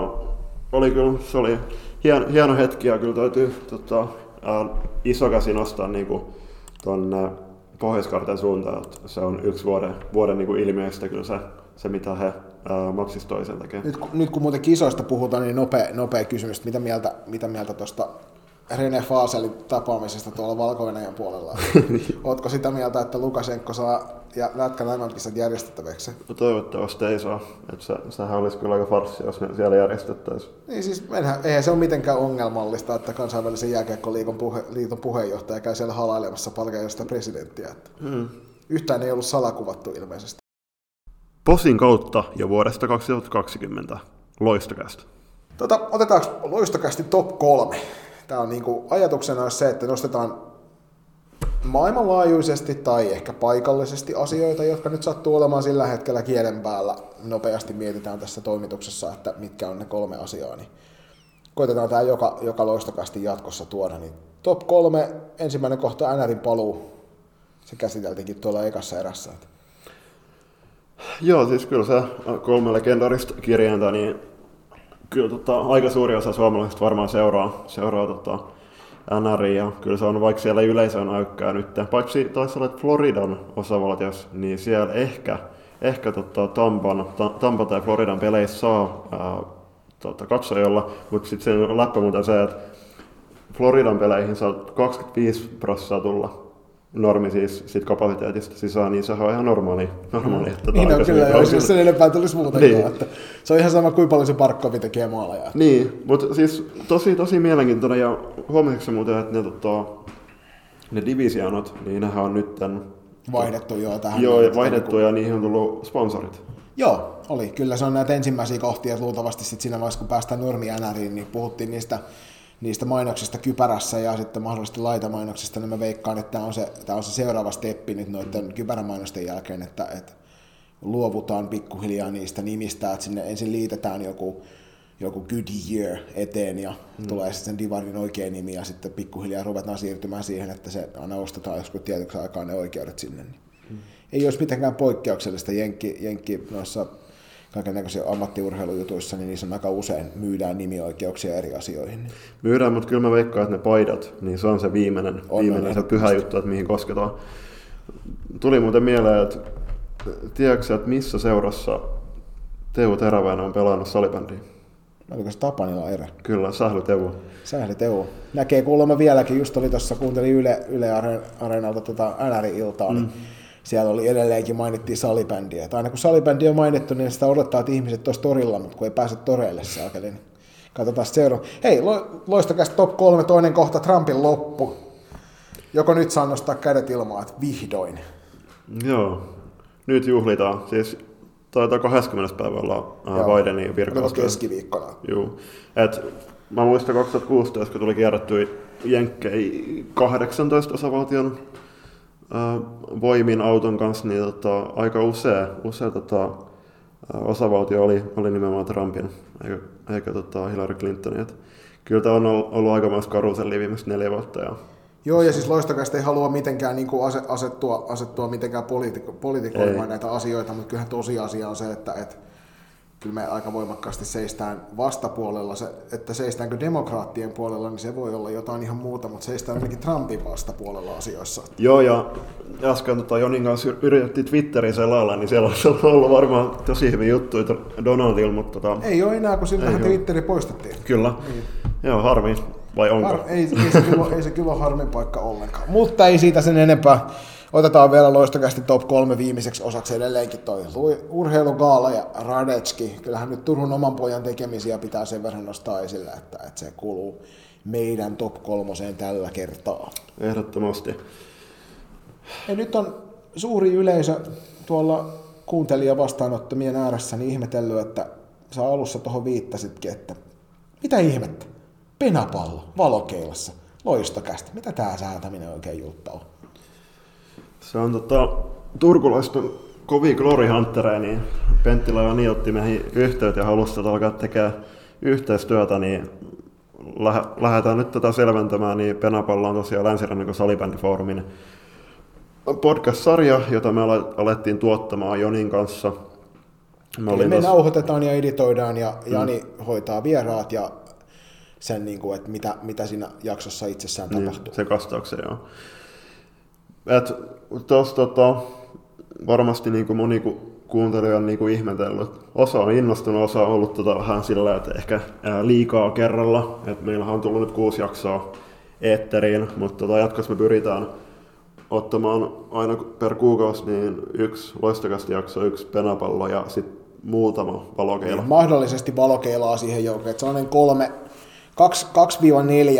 oli kyllä, se oli hieno, hieno hetki ja kyllä täytyy tota, äh, iso käsi nostaa niin kuin, tuonne pohjois suuntaan, että se on yksi vuoden, vuoden niin kuin ilmiöistä kyllä se, se mitä he Maxis toisen tekee. Nyt, nyt kun muuten kisoista puhutaan, niin nopea, nopea kysymys. Mitä mieltä, mitä mieltä tuosta Rene Faaselin tapaamisesta tuolla valko puolella? (laughs) Ootko sitä mieltä, että Lukasenko saa ja lätkän MM-kisat järjestettäväksi? No toivottavasti ei saa. Että se, sehän olisi kyllä aika farssi, jos ne siellä järjestettäisiin. Niin siis enhän, eihän se ole mitenkään ongelmallista, että kansainvälisen jääkiekkoliiton puhe, liiton puheenjohtaja käy siellä halailemassa palkeista presidenttiä. Että hmm. Yhtään ei ollut salakuvattu ilmeisesti. POSin kautta jo vuodesta 2020. Loistokästä. Tota, otetaanko loistokästi top kolme? Tämä on niinku, ajatuksena se, että nostetaan maailmanlaajuisesti tai ehkä paikallisesti asioita, jotka nyt sattuu olemaan sillä hetkellä kielen päällä. Nopeasti mietitään tässä toimituksessa, että mitkä on ne kolme asiaa, niin koitetaan tämä joka, joka loistokasti jatkossa tuoda. Niin top kolme, ensimmäinen kohta NRin paluu, se käsiteltiinkin tuolla ekassa erässä. Joo, siis kyllä se kolme legendarista kirjainta, niin kyllä tota, aika suuri osa suomalaisista varmaan seuraa, seuraa tota, NRI, ja kyllä se on, vaikka siellä yleisö on äykkää nyt, paitsi taisi olla Floridan osavaltiossa, niin siellä ehkä, ehkä tota, Tampan, Tampa tai Floridan peleissä saa ää, tota, katsojalla, mutta sitten se on läppä muuten se, että Floridan peleihin saa 25 prosenttia tulla normi siis sit kapasiteetista sisään, niin se on ihan normaali. normaali mm. että niin on kyllä, jos, jos sen enempää tulisi muutenkaan. Niin. Että se on ihan sama, kuin paljon se Parkkovi tekee maaleja. Niin, mutta siis tosi, tosi mielenkiintoinen ja huomasitko muuten, että ne, tota, ne divisionot, niin nehän on nyt tämän, Vaihdettu jo tähän. Joo, ja vaihdettu ja niihin on tullut sponsorit. Joo, oli. Kyllä se on näitä ensimmäisiä kohtia, että luultavasti sitten siinä vaiheessa, kun päästään normi NRiin, niin puhuttiin niistä niistä mainoksista kypärässä ja sitten mahdollisesti laitamainoksista, niin mä veikkaan, että tämä on se, tämä on se seuraava steppi nyt noiden kypärämainosten jälkeen, että, että luovutaan pikkuhiljaa niistä nimistä, että sinne ensin liitetään joku, joku Goodyear eteen ja mm. tulee sitten sen divarin oikea nimi ja sitten pikkuhiljaa ruvetaan siirtymään siihen, että se aina ostetaan joskus tietyksi aikaa ne oikeudet sinne. Niin mm. Ei olisi mitenkään poikkeuksellista Jenkki, Jenkki noissa kaikenlaisia ammattiurheilujutuissa, niin niissä aika usein myydään nimioikeuksia eri asioihin. Myydään, mutta kyllä mä veikkaan, että ne paidat, niin se on se viimeinen, on, viimeinen se pyhä juttu, että mihin kosketaan. Tuli muuten mieleen, että tiedätkö että missä seurassa Teuvo Teräväinen on pelannut salibändiä? Oliko se Tapanilla erä? Kyllä, Sähly Teuvo. Sähly Teuvo. Näkee kuulemma vieläkin, just oli tuossa, kuuntelin Yle, Yle Areenalta tota NR-iltaa, niin mm. niin siellä oli edelleenkin mainittiin salibändiä. Että aina kun salibändi on mainittu, niin sitä odottaa, että ihmiset tuossa torilla, mutta kun ei pääse toreille saakeli, niin katsotaan seuraava. Hei, lo, loistokäs top kolme, toinen kohta, Trumpin loppu. Joko nyt saa nostaa kädet ilmaan, että vihdoin. Joo, nyt juhlitaan. Siis taitaa 20. päivällä Bidenin virkausta. keskiviikkona. Joo. Et, mä muistan 2016, kun tuli kierrätty Jenkkei 18 osavaltion voimin auton kanssa, niin tota, aika usea, usea tota, osavaltio oli, oli nimenomaan Trumpin, eikä, eikä tota Hillary Clintonin. Et kyllä tämä on ollut aika myös karuseli viimeiset neljä vuotta. Ja Joo, ja siis loistokästä ei halua mitenkään niin kuin asettua, asettua mitenkään poliitiko, poliitikoimaan näitä asioita, mutta kyllähän tosiasia on se, että, että kyllä me aika voimakkaasti seistään vastapuolella. Se, että seistäänkö demokraattien puolella, niin se voi olla jotain ihan muuta, mutta seistään ainakin Trumpin vastapuolella asioissa. Joo, ja äsken tota, Jonin kanssa yritettiin Twitterin selailla, niin siellä on ollut varmaan tosi hyviä juttuja Donaldilla, mutta... Tota, ei ole enää, kun siltähän Twitteri poistettiin. Kyllä. Niin. Joo, harmi. Vai onko? Har, ei, ei, se kyllä, ei se kyllä harmin paikka ollenkaan. Mutta ei siitä sen enempää. Otetaan vielä loistokästi top kolme viimeiseksi osaksi edelleenkin toi urheilugaala ja Radetski. Kyllähän nyt Turun oman pojan tekemisiä pitää sen verran nostaa esille, että, että se kuuluu meidän top kolmoseen tällä kertaa. Ehdottomasti. Ja nyt on suuri yleisö tuolla kuuntelija vastaanottamien ääressä niin ihmetellyt, että sä alussa tuohon viittasitkin, että mitä ihmettä? Penapallo valokeilassa, loistokästä. Mitä tää säätäminen oikein juttu on? Se on tota, turkulaista kovia Glory Huntereja, niin Penttilä ja niin otti meihin yhteyttä ja halusi alkaa tekemään yhteistyötä, niin lähdetään nyt tätä selventämään, niin Penapallo on tosiaan Länsirannikon salibändifoorumin podcast-sarja, jota me alettiin tuottamaan Jonin kanssa. Me, me tos... nauhoitetaan ja editoidaan ja mm. Jani hoitaa vieraat ja sen, niin kuin, että mitä, mitä siinä jaksossa itsessään niin, tapahtuu. Se kastauksen, joo. Et tos, tota, varmasti niin kuin moni kuuntelija on niin kuin ihmetellyt. Osa on innostunut, osa on ollut tota vähän sillä, että ehkä liikaa kerralla. Et meillähän on tullut nyt kuusi jaksoa eetteriin, mutta tota, jatkossa me pyritään ottamaan aina per kuukausi niin yksi loistakasti jakso, yksi penapallo ja sitten muutama valokeila. Niin, mahdollisesti valokeilaa siihen joukkoon. Sellainen kolme,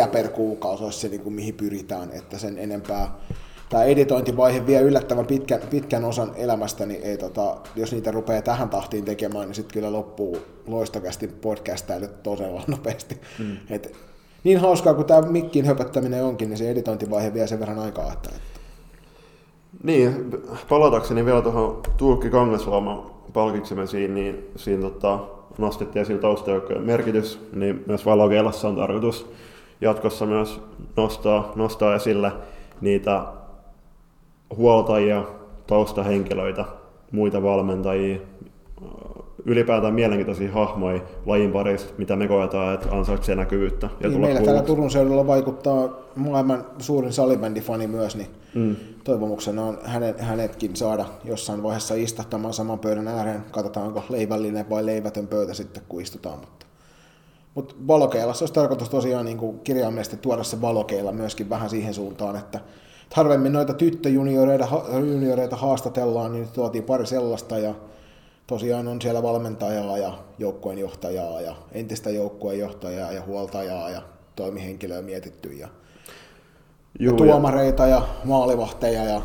2-4 per kuukausi olisi se, niin kuin, mihin pyritään, että sen enempää tämä editointivaihe vie yllättävän pitkän, pitkän osan elämästä, niin ei, tota, jos niitä rupeaa tähän tahtiin tekemään, niin sitten kyllä loppuu loistakästi podcastailu todella (laughs) nopeasti. Mm. Et, niin hauskaa kuin tämä mikkin höpöttäminen onkin, niin se editointivaihe vie sen verran aikaa. Että. Niin, palatakseni vielä tuohon Tuukki Kangasluoma palkiksemme siinä, niin siinä tota, nostettiin esille taustajoukkojen merkitys, niin myös valokeilassa on tarkoitus jatkossa myös nostaa, nostaa esille niitä huoltajia, taustahenkilöitä, muita valmentajia, ylipäätään mielenkiintoisia hahmoja lajin parissa, mitä me koetaan, että ansaitsee näkyvyyttä. Ja niin, meillä täällä Turun seudulla vaikuttaa maailman suurin salibändifani myös, niin mm. toivomuksena on hänet, hänetkin saada jossain vaiheessa istahtamaan saman pöydän ääreen. Katsotaan, onko leivällinen vai leivätön pöytä sitten, kun istutaan. Mutta, mutta valokeilassa olisi tarkoitus tosiaan niin kuin kirjaimellisesti tuoda se valokeilla myöskin vähän siihen suuntaan, että harvemmin noita tyttöjunioreita junioreita haastatellaan, niin tuotiin pari sellaista ja tosiaan on siellä valmentajaa ja joukkueenjohtajaa ja entistä joukkueenjohtajaa ja huoltajaa ja toimihenkilöä mietitty ja, Juu, ja tuomareita ja maalivahteja ja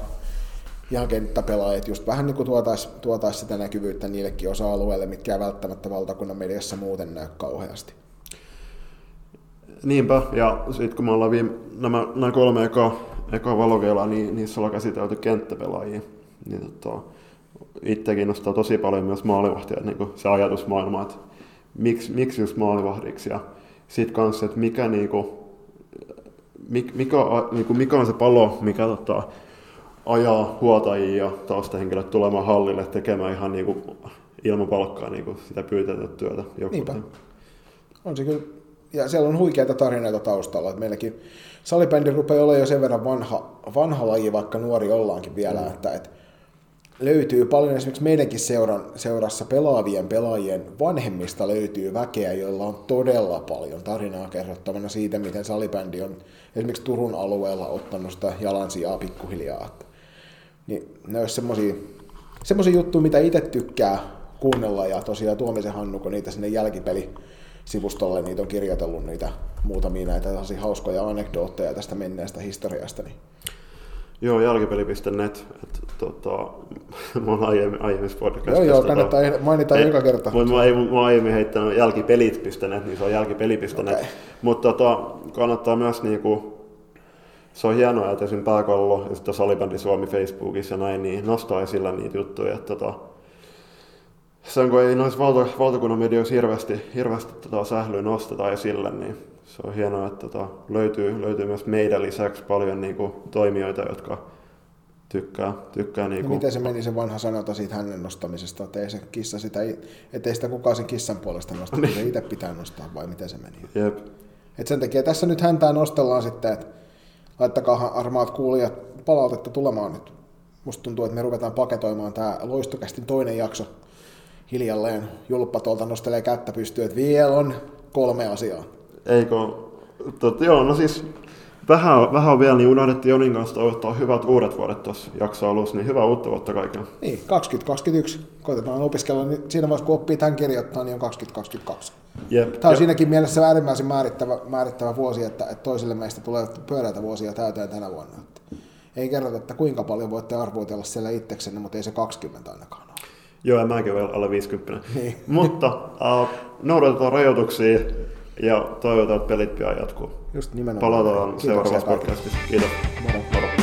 ihan kenttäpelaajat, just vähän niin kuin tuotaisiin tuotais sitä näkyvyyttä niillekin osa-alueille, mitkä ei välttämättä valtakunnan mediassa muuten näy kauheasti. Niinpä, ja sitten kun me ollaan viime, nämä, nämä kolme eka, eka valokeilla, niin niissä ollaan käsitelty kenttäpelaajia. Niin tota, itse kiinnostaa tosi paljon myös maalivahtia, niin se ajatusmaailma, että miksi, miksi just maalivahdiksi ja sitten kanssa, että mikä, niin kuin, mikä, niin kuin, mikä on se palo, mikä tota, ajaa huoltajia ja taustahenkilöt tulemaan hallille tekemään ihan niin kuin, ilman palkkaa niin kuin sitä pyytetä työtä. Niinpä. On se kyllä. Ja siellä on huikeita tarinoita taustalla. Että meilläkin salibändi rupeaa olla jo sen verran vanha, vanha laji, vaikka nuori ollaankin vielä, mm. että, että löytyy paljon esimerkiksi meidänkin seuran, seurassa pelaavien pelaajien vanhemmista löytyy väkeä, joilla on todella paljon tarinaa kerrottavana siitä, miten salibändi on esimerkiksi Turun alueella ottanut sitä jalansijaa pikkuhiljaa. Niin ne olisi semmoisia semmoisia juttuja, mitä itse tykkää kuunnella ja tosiaan Tuomisen Hannu, kun niitä sinne jälkipeli sivustolle niitä on kirjoitellut niitä muutamia näitä hauskoja anekdootteja tästä menneestä historiasta, niin Joo, jälkipeli.net. Että, tota, (laughs) mä oon aiemmin, aiemmissa podcastissa. Joo, joo, kannattaa tota, mainita ei, joka kerta. Mä, mä, mä oon aiemmin heittänyt jälkipelit.net, niin se on jälkipeli.net. Okay. Mutta tota, kannattaa myös niinku, se on hienoa, että esimerkiksi pääkallo ja sitten Salibändi Suomi Facebookissa ja näin, niin nostaa esille niitä juttuja. Että, tota, sen kun ei noissa valta, valtakunnan medioissa hirveästi, hirveästi tota, sählyä nosteta esille, niin se on hienoa, että tota, löytyy, löytyy myös meidän lisäksi paljon niin kuin, toimijoita, jotka tykkää, tykkää niinku... miten se meni se vanha sanota siitä hänen nostamisesta, että ei se kissa sitä, ettei sitä kukaan sen kissan puolesta nosta, niin. se itse pitää nostaa vai miten se meni? Jep. Et sen takia tässä nyt häntää nostellaan sitten, että laittakaa armaat kuulijat palautetta tulemaan nyt. Musta tuntuu, että me ruvetaan paketoimaan tämä loistokästin toinen jakso hiljalleen. Julppa tuolta nostelee kättä pystyyn, että vielä on kolme asiaa. Eikö? Tot, joo, no siis vähän, vähän on vielä, niin unohdettiin Jonin kanssa toivottaa hyvät uudet vuodet tuossa jakso alussa, niin hyvää uutta vuotta kaikille. Niin, 2021. Koitetaan opiskella, niin siinä vaiheessa kun oppii tämän kirjoittaa, niin on 2022. Jep. Tämä on ja, siinäkin mielessä äärimmäisen määrittävä, määrittävä vuosi, että, että toisille meistä tulee pyöreitä vuosia täyteen tänä vuonna. Että ei kerrota, että kuinka paljon voitte arvoitella siellä itseksenne, mutta ei se 20 ainakaan ole. Joo, ja mäkin olen alle 50. Niin. (laughs) Mutta uh, noudatetaan rajoituksia ja toivotaan, että pelit pian jatkuu. Just nimenomaan. Palataan seuraavassa podcastissa. Kiitos. Moro. Moro.